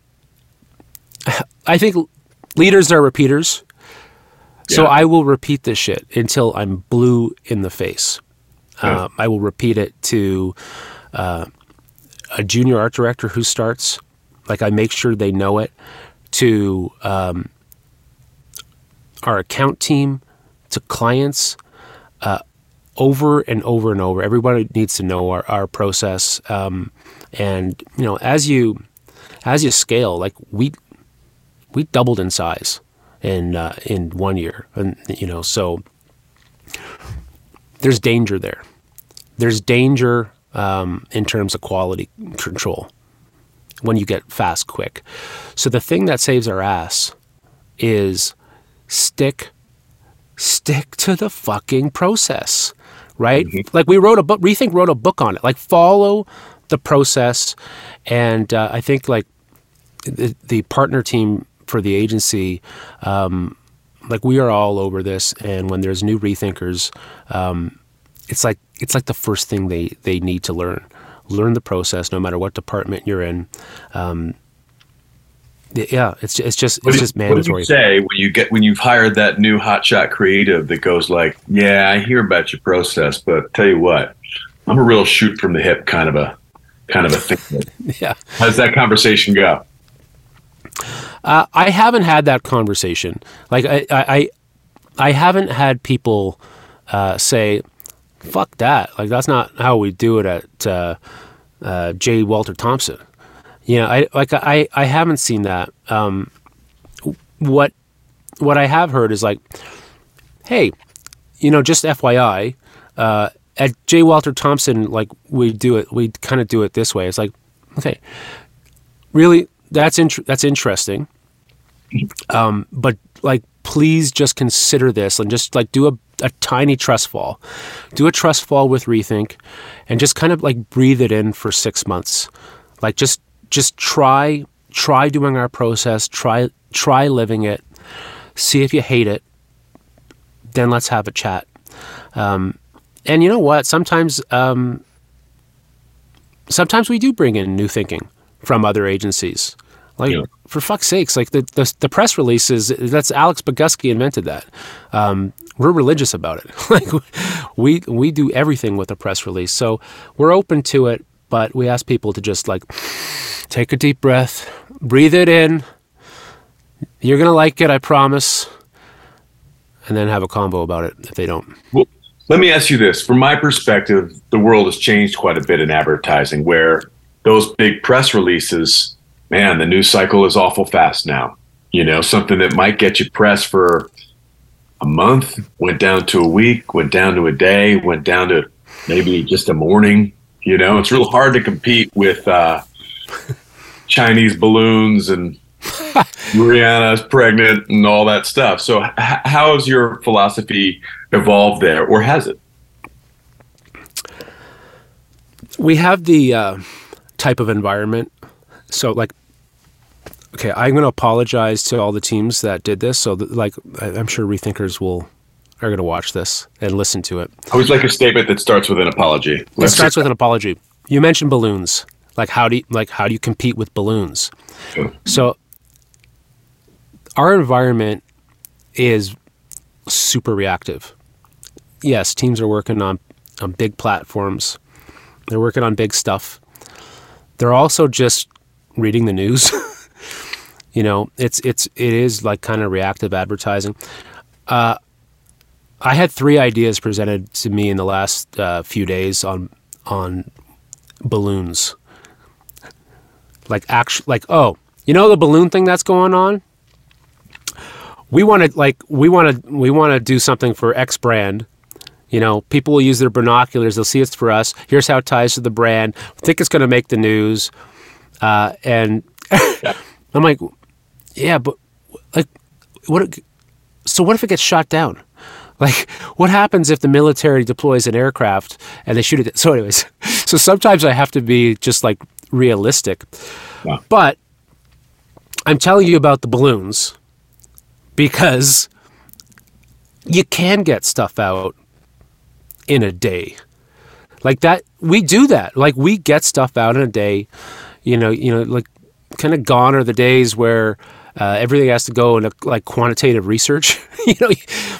I think leaders are repeaters. So Yeah. I will repeat this shit until I'm blue in the face. Yeah. Um, I will repeat it to uh, a junior art director who starts. Like I make sure they know it. To um, our account team, to clients, uh, over and over and over. Everybody needs to know our, our process. Um, and you know, as you as you scale, like we we doubled in size in uh, in one year, and you know, so there's danger there. There's danger um, in terms of quality control when you get fast, quick. So the thing that saves our ass is stick stick to the fucking process, right? Like we wrote a book, Rethink wrote a book on it. Like follow the process, and uh, I think like the, the partner team for the agency, um, like we are all over this. And when there's new rethinkers, um, it's like it's like the first thing they they need to learn. Learn the process, no matter what department you're in. Um, yeah, it's just, it's just What it's do- just What do mandatory. you say when you get when you've hired that new hotshot creative that goes like, "Yeah, I hear about your process, but tell you what, I'm a real shoot from the hip kind of a kind of a thing." [laughs] Yeah. How does that conversation go? Uh, I haven't had that conversation. Like I, I, I, I haven't had people uh, say, "Fuck that!" Like that's not how we do it at uh, uh, J. Walter Thompson. You know, I like I, I haven't seen that. Um, what what I have heard is like, "Hey, you know, just FYI, uh, at J. Walter Thompson, like we do it, we kind of do it this way." It's like, okay, really, that's int- that's interesting um, but like please just consider this and just like do a, a tiny trust fall do a trust fall with rethink and just kind of like breathe it in for six months like just just try try doing our process try try living it see if you hate it then let's have a chat um, and you know what? Sometimes, um, sometimes we do bring in new thinking from other agencies. Like Yeah. for fuck's sakes, like the, the the press releases. That's Alex Bogusky invented that. Um, we're religious about it. [laughs] like we we do everything with a press release, so we're open to it. But we ask people to just like take a deep breath, breathe it in. You're gonna like it, I promise. And then have a combo about it if they don't. Well, let me ask you this. From my perspective, the world has changed quite a bit in advertising where those big press releases, man, the news cycle is awful fast now. You know, something that might get you press for a month went down to a week, went down to a day, went down to maybe just a morning. You know, it's real hard to compete with uh, [laughs] Chinese balloons and [laughs] Rihanna's pregnant and all that stuff. So, h- how has your philosophy evolved there, or has it? we have the uh, type of environment. So, like, okay, I'm going to apologize to all the teams that did this. So, that, like, I'm sure rethinkers will are going to watch this and listen to it. I always like a statement that starts with an apology. It Let's starts with an apology. You mentioned balloons. Like, how do you, like how do you compete with balloons? Sure. So, our environment is super reactive. Yes, teams are working on on big platforms. They're working on big stuff. They're also just reading the news. [laughs] you know, it's it's it is like kind of reactive advertising. Uh, I had three ideas presented to me in the last uh, few days on on balloons. Like actually, like oh, you know the balloon thing that's going on. We want to like we want to we want to do something for X brand. You know, people will use their binoculars. They'll see it's for us. Here's how it ties to the brand. I think it's going to make the news. Uh, and [laughs] I'm like, yeah, but like, what? So what if it gets shot down? [laughs] Like, what happens if the military deploys an aircraft and they shoot it? So, anyways, [laughs] so sometimes I have to be just like realistic. Yeah. But I'm telling you about the balloons because you can get stuff out in a day. Like that, we do that. Like we get stuff out in a day. You know, you know, like kind of gone are the days where uh, everything has to go into like quantitative research. [laughs] you know,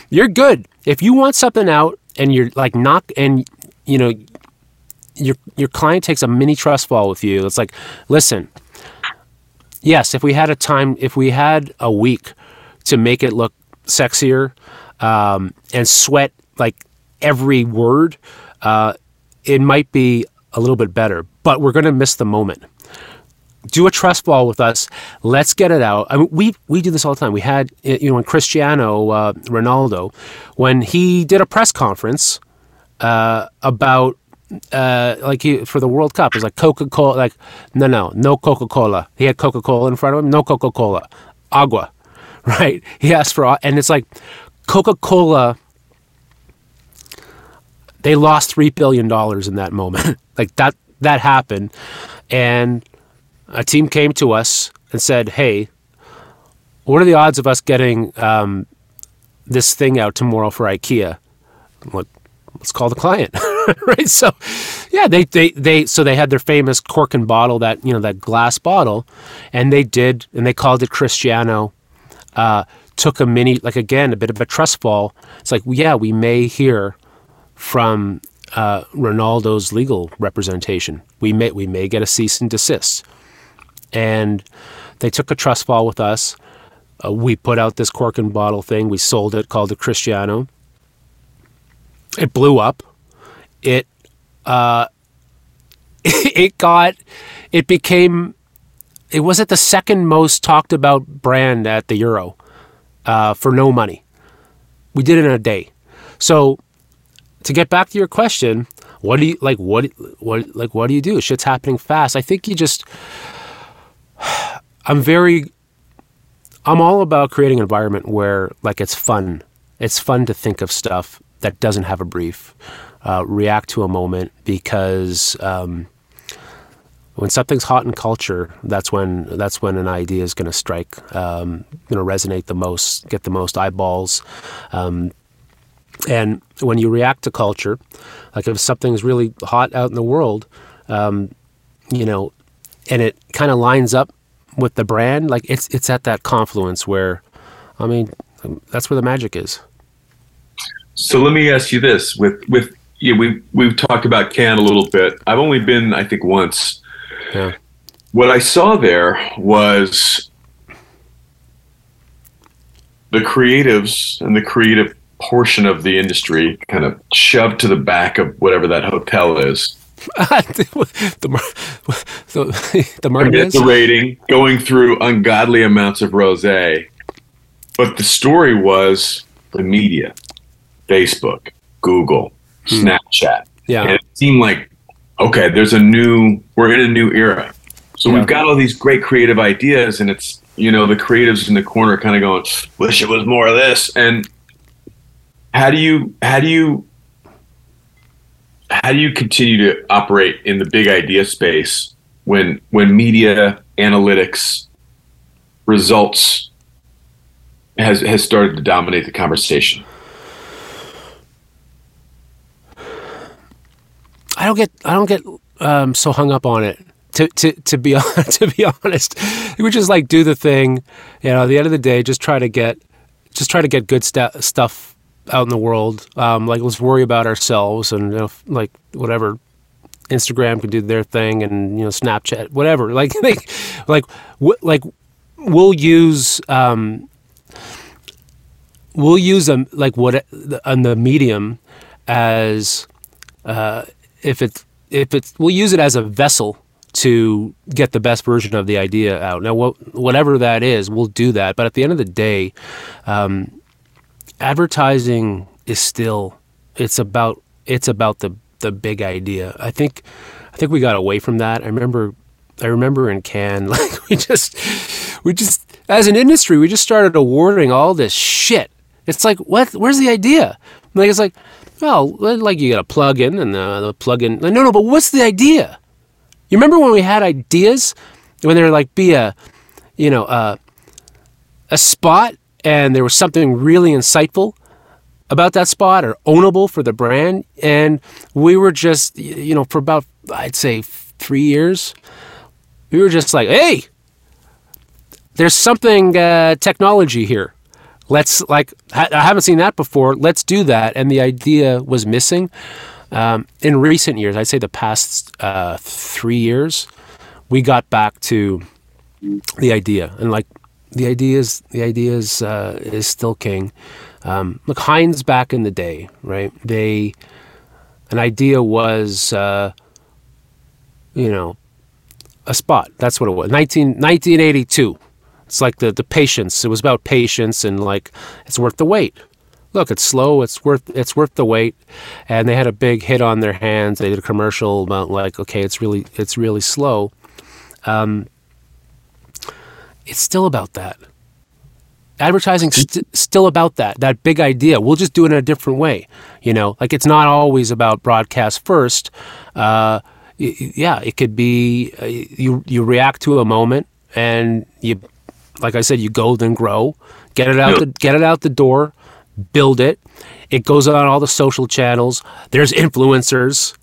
you're good if you want something out and you're like not and you know your your client takes a mini trust fall with you. It's like, listen, yes, if we had a time, if we had a week to make it look sexier um, and sweat like every word, uh, it might be a little bit better. But we're going to miss the moment. Do a trust fall with us. Let's get it out. I mean, we we do this all the time. We had you know when Cristiano uh, Ronaldo, when he did a press conference uh, about uh, like he, for the World Cup, it was like Coca Cola. Like no, no, no Coca Cola. He had Coca Cola in front of him. No Coca Cola, agua, [laughs] right? He asked for, and it's like Coca Cola. They lost three billion dollars in that moment. [laughs] like that, that happened, and a team came to us and said, "Hey, what are the odds of us getting um, this thing out tomorrow for IKEA?" Like, let's call the client, [laughs] [laughs] right? So, yeah, they, they they so they had their famous cork and bottle that you know that glass bottle, and they did, and they called it Cristiano. Uh, took a mini, like again, a bit of a trust fall. It's like, yeah, we may hear from uh, Ronaldo's legal representation. We may we may get a cease and desist, and they took a trust fall with us. Uh, we put out this cork and bottle thing. We sold it, called it Cristiano. It blew up. It uh, [laughs] it got it became it was at the second most talked about brand at the Euro uh, for no money. We did it in a day. So to get back to your question, what do you like? What what like what do you do? Shit's happening fast. I think you just. [sighs] I'm very. I'm all about creating an environment where like it's fun. It's fun to think of stuff that doesn't have a brief, uh, react to a moment because um, when something's hot in culture, that's when that's when an idea is going to strike, um, going to resonate the most, get the most eyeballs. Um, And when you react to culture, like if something's really hot out in the world, um, you know, and it kind of lines up with the brand, like it's it's at that confluence where, I mean, that's where the magic is. So let me ask you this: with with yeah, we we've talked about Cannes a little bit. I've only been, I think, once. Yeah. What I saw there was the creatives and the creative portion of the industry kind of shoved to the back of whatever that hotel is. [laughs] the, [laughs] the, the Martinez? the rating, going through ungodly amounts of rosé. But the story was the media, Facebook, Google. Hmm. Snapchat. Yeah. And it seemed like, okay, there's a new, we're in a new era. So yeah. we've got all these great creative ideas, and it's, you know, the creatives in the corner kind of going, wish it was more of this. And how do you, how do you, how do you continue to operate in the big idea space when when media analytics results has has started to dominate the conversation? I don't get I don't get um, so hung up on it. To, to, to be [laughs] to be honest, we just like do the thing. You know, at the end of the day, just try to get just try to get good st- stuff out in the world. Um, like let's worry about ourselves and you know, like whatever Instagram can do their thing and you know Snapchat whatever. [laughs] Like like like w- like we'll use um, we'll use them like what on the medium as uh, if it's if it's we'll use it as a vessel to get the best version of the idea out. Now, what, whatever that is, we'll do that. But at the end of the day, um, advertising is still it's about it's about the the big idea. I think I think we got away from that. I remember I remember in Cannes [laughs] like we just we just as an industry we just started awarding all this shit. It's like what where's the idea? Like it's like well like you got a plug-in and the, the plug-in no no but what's the idea? You remember when we had ideas when there like be a you know a a spot and there was something really insightful about that spot or ownable for the brand. And we were just, you know, for about, I'd say three years, we were just like, hey, there's something uh, technology here. Let's, like, I haven't seen that before. Let's do that. And the idea was missing. Um, in recent years, I'd say the past uh, three years, we got back to the idea. And like, the idea is the idea is uh, is still king. Um, look, Heinz back in the day, right? They an idea was uh, you know a spot. That's what it was. 19, 1982. It's like the the patience. It was about patience and like it's worth the wait. Look, it's slow. It's worth it's worth the wait. And they had a big hit on their hands. They did a commercial about like okay, it's really it's really slow. Um, it's still about that. Advertising's st- still about that, that big idea. We'll just do it in a different way. You know, like it's not always about broadcast first. Uh, yeah, it could be uh, you you react to a moment and you, like I said, you go then grow, get it out the get it out the door, build it. It goes on all the social channels. There's influencers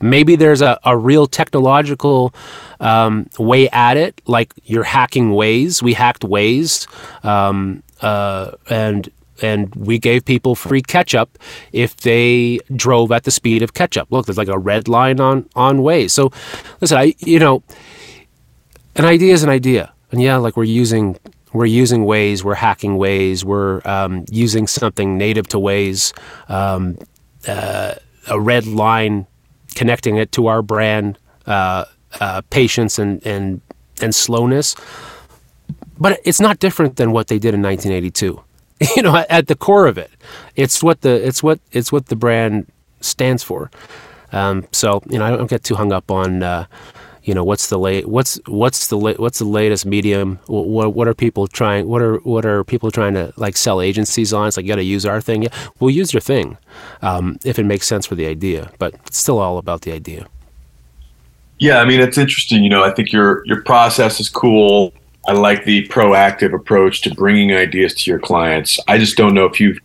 Maybe there's a, a real technological um, way at it, like you're hacking ways. We hacked Waze, um, uh, and and we gave people free ketchup if they drove at the speed of ketchup. Look, there's like a red line on on Waze. So, listen, I you know, an idea is an idea, and yeah, like we're using we're using Waze, we're hacking Waze, we're um, using something native to Waze, Um, uh, a red line connecting it to our brand, uh, uh, patience and, and, and slowness. But it's not different than what they did in 1982. [laughs] you know, at the core of it, it's what the it's what it's what the brand stands for. Um, so you know, I don't get too hung up on uh, you know what's the late what's what's the la- what's the latest medium? What, what are people trying what are what are people trying to like sell agencies on? It's like you got to use our thing. Yeah we'll use your thing um, if it makes sense for the idea but it's still all about the idea. Yeah i mean it's interesting you know i think your your process is cool. I like the proactive approach to bringing ideas to your clients. I just don't know if you've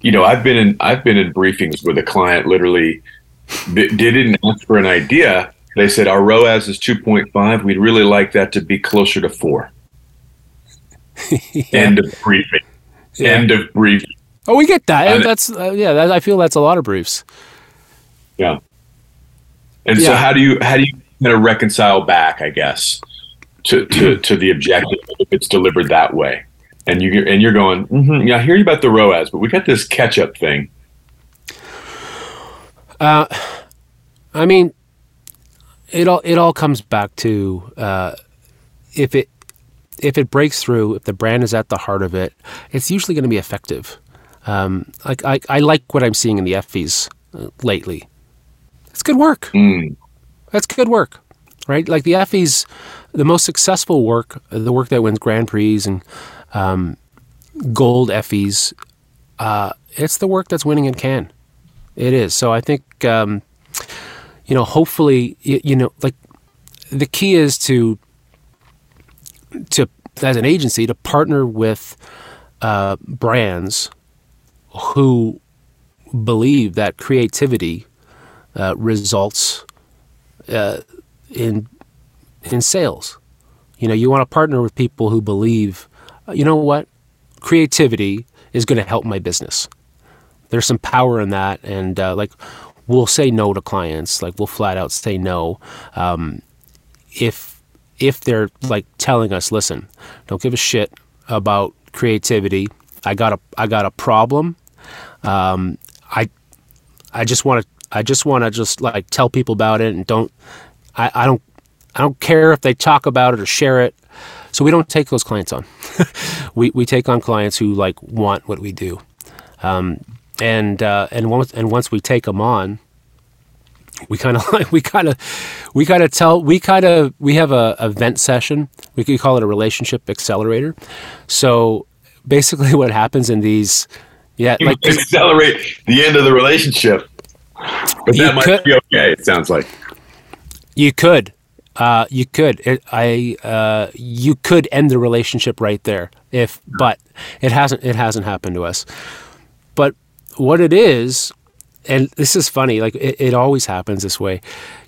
you know, I've been in I've been in briefings with a client literally they didn't ask for an idea. They said our ROAS is 2.5. We'd really like that to be closer to four. [laughs] yeah. End of briefing. Yeah. End of briefing. Oh, we get that. And that's uh, yeah. That, I feel that's a lot of briefs. Yeah. And yeah. so, how do you how do you kind of reconcile back? I guess to to to the objective if it's delivered that way, and you and you're going, mm-hmm, yeah, I hear you about the ROAS, but we got this catch up thing. Uh, I mean, it all it all comes back to uh, if it if it breaks through, if the brand is at the heart of it, it's usually going to be effective. Um, like I, I like what I'm seeing in the Effies uh, lately. It's good work. Mm. That's good work, right? Like the Effies, the most successful work, the work that wins Grand Prix and um, gold Effies, uh, it's the work that's winning in Cannes. It is. So I think, um, you know, hopefully, you, you know, like the key is to to as an agency to partner with uh, brands who believe that creativity uh, results uh, in in sales. You know, you want to partner with people who believe, you know what, creativity is going to help my business. There's some power in that, and uh, like we'll say no to clients, like we'll flat out say no um, if if they're like telling us, listen, don't give a shit about creativity. I got a I got a problem. Um, I I just want to I just want to just like tell people about it and don't I, I don't I don't care if they talk about it or share it. So we don't take those clients on. [laughs] we we take on clients who like want what we do. Um, and uh, and once and once we take them on, we kind of [laughs] like we kind of we kind of tell we kind of we have a event session. We could call it a relationship accelerator. So basically, [laughs] what happens in these, yeah, you like accelerate the end of the relationship. But that might could, be okay. It sounds like you could. Uh, you could. It, I. Uh, you could end the relationship right there. If, but it hasn't. It hasn't happened to us. But what it is and this is funny like it, it, always happens this way.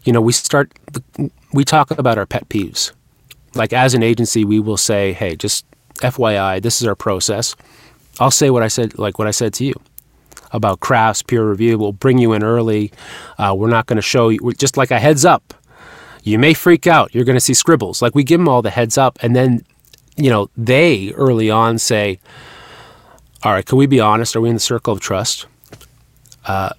You know we start we talk about our pet peeves. Like as an agency we will say hey just fyi this is our process. I'll say what i said like what i said to you about crafts peer review. We'll bring you in early. Uh, we're not going to show you just like a heads up. You may freak out. You're going to see scribbles. Like we give them all the heads up and then you know they early on say all right can we be honest? Are we in the circle of trust? Uh,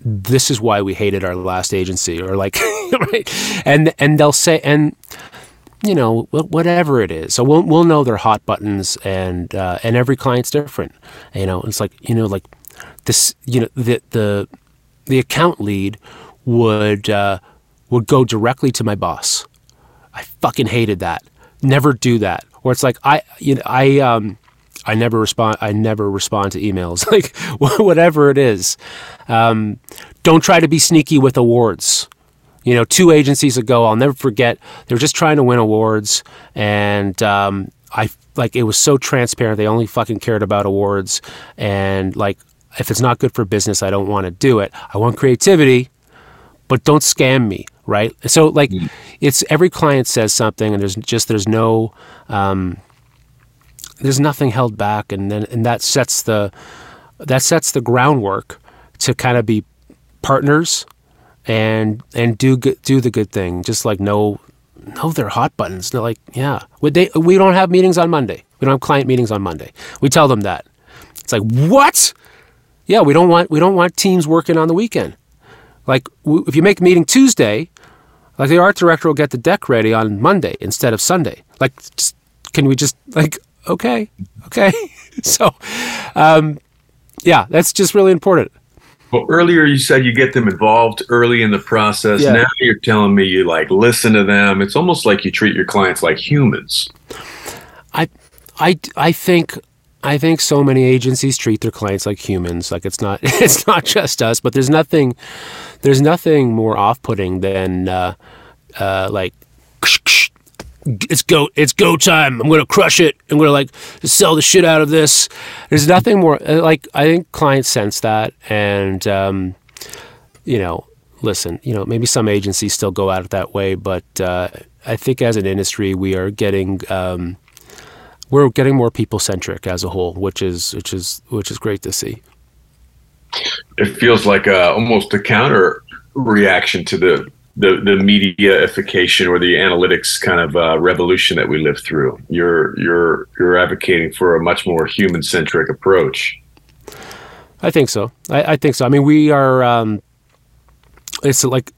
this is why we hated our last agency or like [laughs] right? And and they'll say and you know whatever it is. So we'll we'll know their hot buttons and uh, and every client's different you know? It's like you know like this you know the the the account lead would uh, would go directly to my boss. I fucking hated that. Never do that. Or it's like I you know I um I never respond. I never respond to emails, [laughs] like whatever it is. Um, don't try to be sneaky with awards. You know, two agencies ago, I'll never forget. They were just trying to win awards, and um, I like it was so transparent. They only fucking cared about awards, and like if it's not good for business, I don't want to do it. I want creativity, but don't scam me, right? So like, mm. it's every client says something, and there's just there's no. Um, there's nothing held back, and then and that sets the that sets the groundwork to kind of be partners and and do do the good thing. Just like know their hot buttons. They're like, yeah, we they we don't have meetings on Monday. We don't have client meetings on Monday. We tell them that. It's like what? Yeah, we don't want we don't want teams working on the weekend. Like if you make a meeting Tuesday, like the art director will get the deck ready on Monday instead of Sunday. Like, just, can we just like okay, okay. [laughs] so, um, yeah, that's just really important. Well, earlier you said you get them involved early in the process. Yeah. Now you're telling me you like listen to them. It's almost like you treat your clients like humans. I, I, I think I think so many agencies treat their clients like humans. Like it's not [laughs] it's not just us, but there's nothing there's nothing more off-putting than uh, uh, like it's go it's go time. I'm gonna crush it. I'm gonna like sell the shit out of this. There's nothing more uh, like I think clients sense that, and um, you know, listen, you know, maybe some agencies still go it that way, but uh, I think as an industry we are getting. Um, we're getting more people centric as a whole, which is which is which is great to see. It feels like a, almost a counter reaction to the the the mediaification or the analytics kind of uh, revolution that we live through. You're you're you're advocating for a much more human centric approach. I think so. I, I, think so. I mean, we are. Um, it's like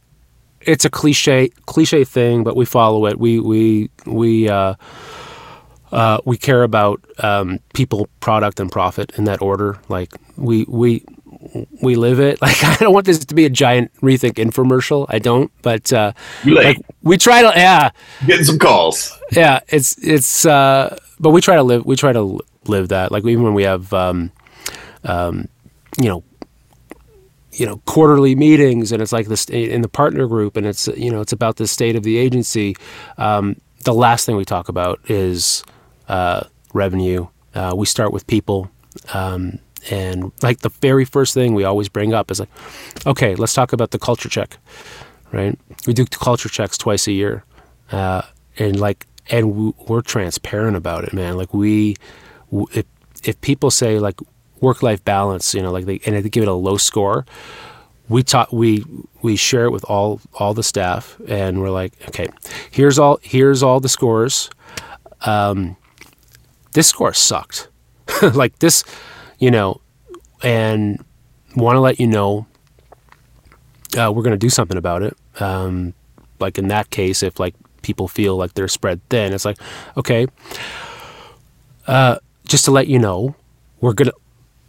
it's a cliche cliche thing, but we follow it. We we we. Uh, uh, we care about um, people, product, and profit in that order. Like we we we live it. [laughs] Like I don't want this to be a giant rethink infomercial. I don't, but uh, like we try to. Yeah, getting some calls. Yeah, it's it's. Uh, but we try to live. We try to live that. Like even when we have, um, um, you know, you know quarterly meetings and it's like this in the partner group and it's you know it's about the state of the agency um, the last thing we talk about is uh, revenue. Uh, we start with people. Um, and like the very first thing we always bring up is like, okay, let's talk about the culture check, right? We do culture checks twice a year. Uh, and like, and we're transparent about it, man. Like we, if, if people say like work life balance, you know, like they, and they give it a low score, we talk we we share it with all all the staff and we're like okay here's all here's all the scores um, this score sucked. [laughs] like this, you know, and want to let you know uh, we're going to do something about it. Um, like in that case, if like people feel like they're spread thin, it's like, okay, uh, just to let you know, we're gonna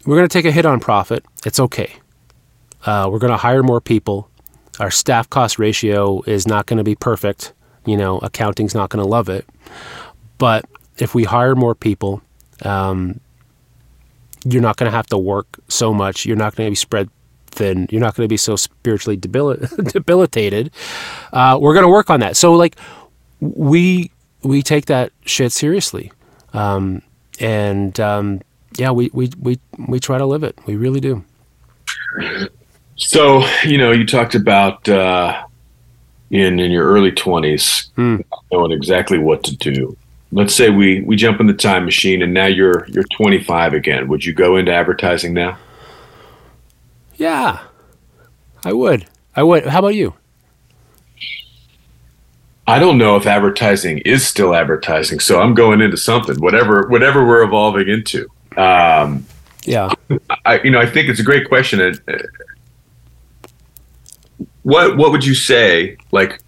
we're gonna take a hit on profit. It's okay. Uh, we're gonna hire more people. Our staff cost ratio is not going to be perfect. You know, accounting's not going to love it, but if we hire more people, um, you're not going to have to work so much. You're not going to be spread thin. You're not going to be so spiritually debil- [laughs] debilitated. Uh, we're going to work on that. So like we we take that shit seriously, um, and um, yeah, we, we we we try to live it. We really do. So you know, you talked about uh, in in your early twenties mm. knowing exactly what to do let's say we we jump in the time machine and now you're you're 25 again. Would you go into advertising now? Yeah i would. I would. How about you? I don't know if advertising is still advertising so i'm going into something whatever whatever we're evolving into. Um, yeah. I you know i think it's a great question. Uh, what what would you say like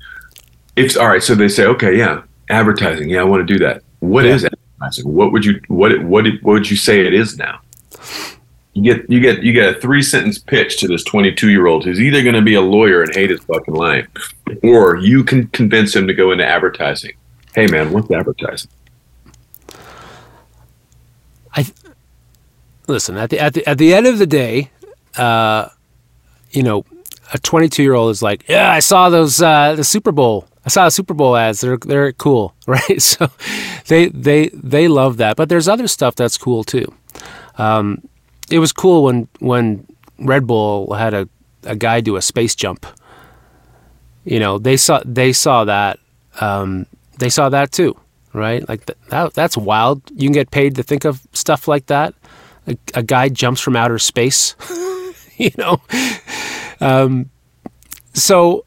if all right so they say okay yeah advertising. Yeah, I want to do that. What yeah. is advertising? What would you what what what would you say it is now? You get you get you get a three sentence pitch to this 22 year old who's either going to be a lawyer and hate his fucking life, or you can convince him to go into advertising. Hey man, what's advertising? I listen at the at the at the end of the day, uh, you know, a 22 year old is like, yeah, I saw those uh, the Super Bowl I saw the Super Bowl ads. They're they're cool, [laughs] right? So they they they love that. But there's other stuff that's cool too. Um, it was cool when when Red Bull had a, a guy do a space jump. You know, they saw they saw that um, they saw that too, right? Like th- that that's wild. You can get paid to think of stuff like that. A, a guy jumps from outer space. [laughs] you know, um, so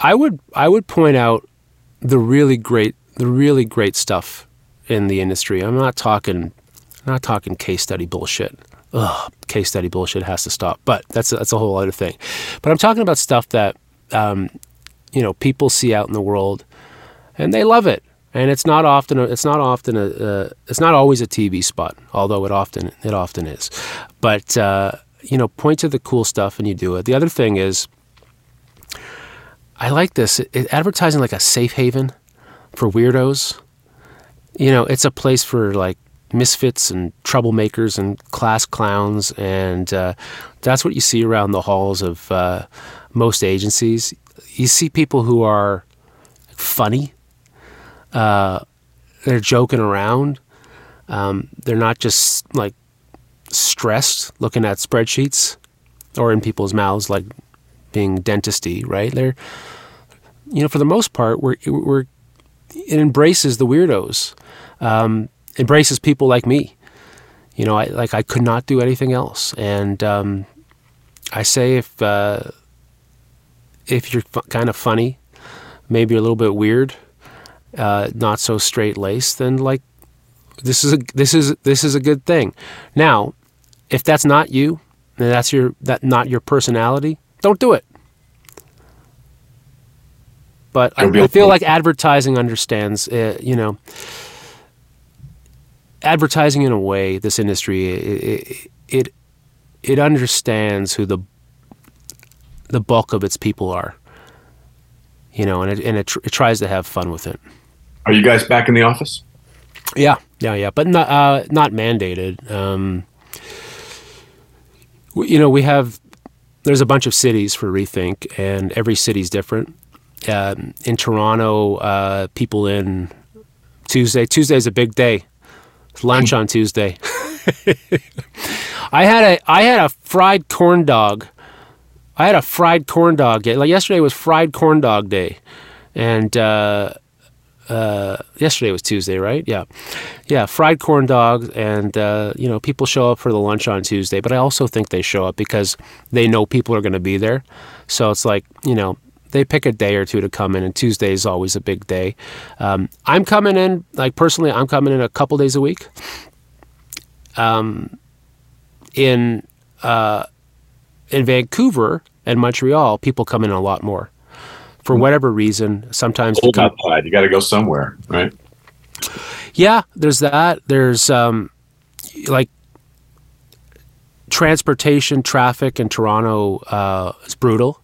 I would I would point out the really great the really great stuff in the industry. I'm not talking not talking case study bullshit. Ugh, case study bullshit has to stop. But that's a, that's a whole other thing. But I'm talking about stuff that um, you know people see out in the world, and they love it. And it's not often a, it's not often a uh, it's not always a TV spot, although it often it often is. But uh, you know, point to the cool stuff and you do it. The other thing is I like this. It, advertising like a safe haven for weirdos. You know, it's a place for like misfits and troublemakers and class clowns, and uh, that's what you see around the halls of uh, most agencies. You see people who are funny, Uh, they're joking around. Um, they're not just like stressed looking at spreadsheets or in people's mouths like being dentisty, right? They're you know for the most part we're we're it embraces the weirdos, um, embraces people like me. You know, I like I could not do anything else, and um, I say if uh, if you're kind of funny, maybe a little bit weird, uh, not so straight laced, then like this is a this is this is a good thing. Now, if that's not you, and that's your that not your personality, don't do it. But I, I feel like advertising understands, uh, you know, advertising in a way. This industry it, it it understands who the the bulk of its people are. You know, and it and it, tr- it tries to have fun with it. Are you guys back in the office? Yeah, yeah, yeah, but not uh, not mandated. Um, you know, we have there's a bunch of cities for Rethink, and every city's different. Um, in Toronto, uh, people in Tuesday. Tuesday's a big day. It's lunch on Tuesday. [laughs] I had a I had a fried corn dog. I had a fried corn dog day. Like yesterday was fried corn dog day, and uh, uh, yesterday was Tuesday, right? Yeah, yeah, fried corn dogs, and uh, you know people show up for the lunch on Tuesday. But I also think they show up because they know people are going to be there. So it's like you know they pick a day or two to come in, and Tuesday is always a big day. Um, I'm coming in, like personally, I'm coming in a couple days a week. Um, in uh, in Vancouver and Montreal, people come in a lot more for whatever reason. Sometimes Cold outside, you got to go somewhere, right? Yeah, there's that. There's um, like transportation traffic in Toronto uh, is brutal.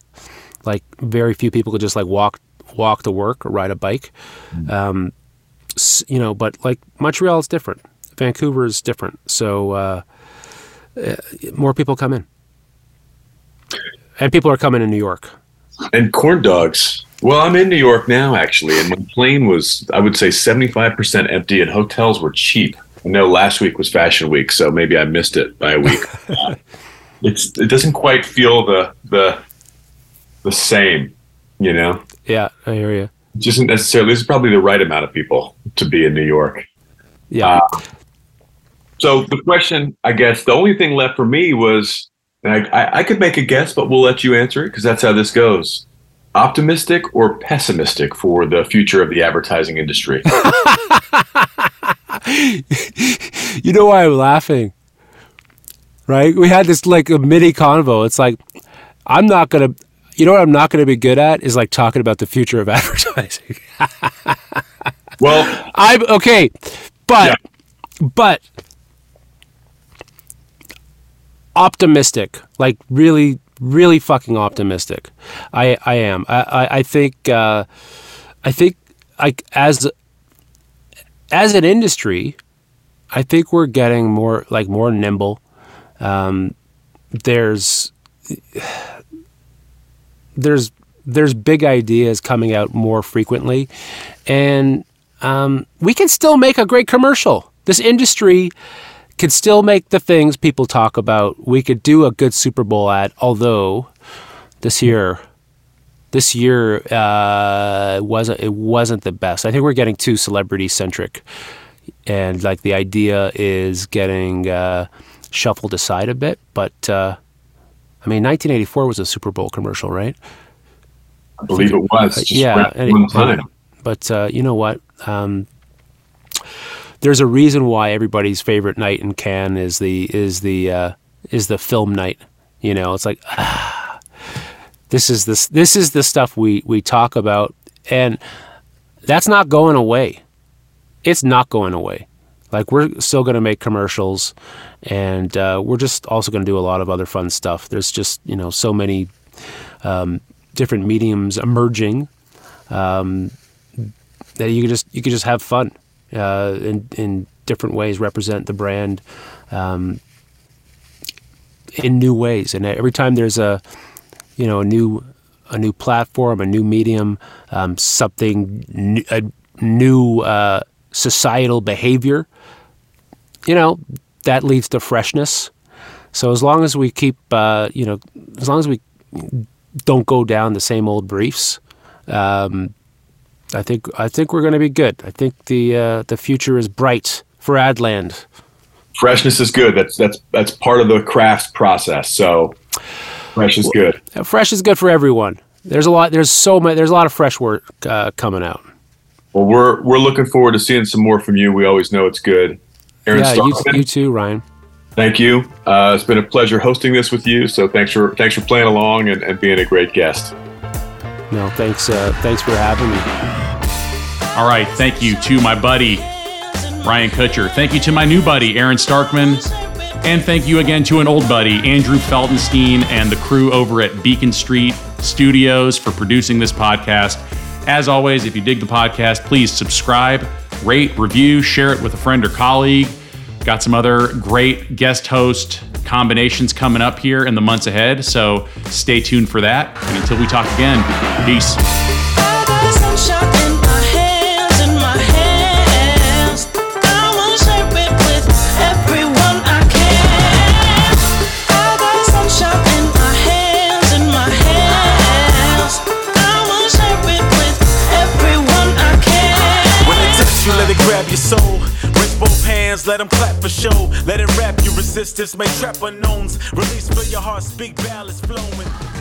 Like very few people could just like walk walk to work or ride a bike. Um, you know, but like Montreal is different. Vancouver is different. So uh, uh, more people come in, and people are coming in New York. And corn dogs. Well, I'm in New York now, actually, and my plane was, I would say, 75% empty, and hotels were cheap. I know last week was Fashion Week, so maybe I missed it by a week. [laughs] it's it doesn't quite feel the the the same, you know. Yeah, I hear you. It isn't necessarily. This is probably the right amount of people to be in New York. Yeah. Uh, so the question, I guess, the only thing left for me was, I, I, I could make a guess, but we'll let you answer it because that's how this goes. Optimistic or pessimistic for the future of the advertising industry? [laughs] you know why I'm laughing, right? We had this like a mini convo. It's like I'm not gonna. You know what I'm not going to be good at is like talking about the future of [laughs] advertising. well, I'm okay, but yeah. but optimistic, like really, really fucking optimistic. I I am. I I, I think uh, I think like as as an industry, I think we're getting more like more nimble. Um, there's there's there's big ideas coming out more frequently, and um, we can still make a great commercial. This industry could still make the things people talk about. We could do a good Super Bowl ad, although this year, this year uh, wasn't it wasn't the best. I think we're getting too celebrity centric, and like the idea is getting uh, shuffled aside a bit. But uh, I mean, 1984 was a Super Bowl commercial, right? I believe it was. Just yeah, one time. But uh, you know what? Um, there's a reason why everybody's favorite night in Cannes is the is the uh, is the film night. You know, it's like ah, this is this this is the stuff we we talk about, and that's not going away. It's not going away. Like we're still going to make commercials, and uh, we're just also going to do a lot of other fun stuff. There's just you know so many um, different mediums emerging um, that you could just you could just have fun uh, in in different ways, represent the brand um, in new ways. And every time there's a you know a new a new platform, a new medium, um, something new, a, new uh, societal behavior, you know, that leads to freshness. So as long as we keep, uh, you know, as long as we don't go down the same old briefs, um, I think I think we're going to be good. I think the uh, the future is bright for Adland. Freshness is good. That's that's that's part of the crafts process. So fresh is good. Fresh is good for everyone. There's a lot. There's so much. There's a lot of fresh work uh, coming out. Well, we're we're looking forward to seeing some more from you. We always know it's good. Aaron yeah, you, you, too, Ryan. Thank you. Uh, it's been a pleasure hosting this with you. So thanks for thanks for playing along and, and being a great guest. No, thanks. Uh, thanks for having me. All right, thank you to my buddy Ryan Kutcher. Thank you to my new buddy Aaron Starkman. And thank you again to an old buddy, Andrew Feldenstein, and the crew over at Beacon Street Studios for producing this podcast. As always, if you dig the podcast, please subscribe, rate, review, share it with a friend or colleague. Got some other great guest host combinations coming up here in the months ahead, so stay tuned for that. And until we talk again, peace. Let them clap for show. Let it rap your resistance, make trap unknowns. Release, feel your heart, speak ballads flowing.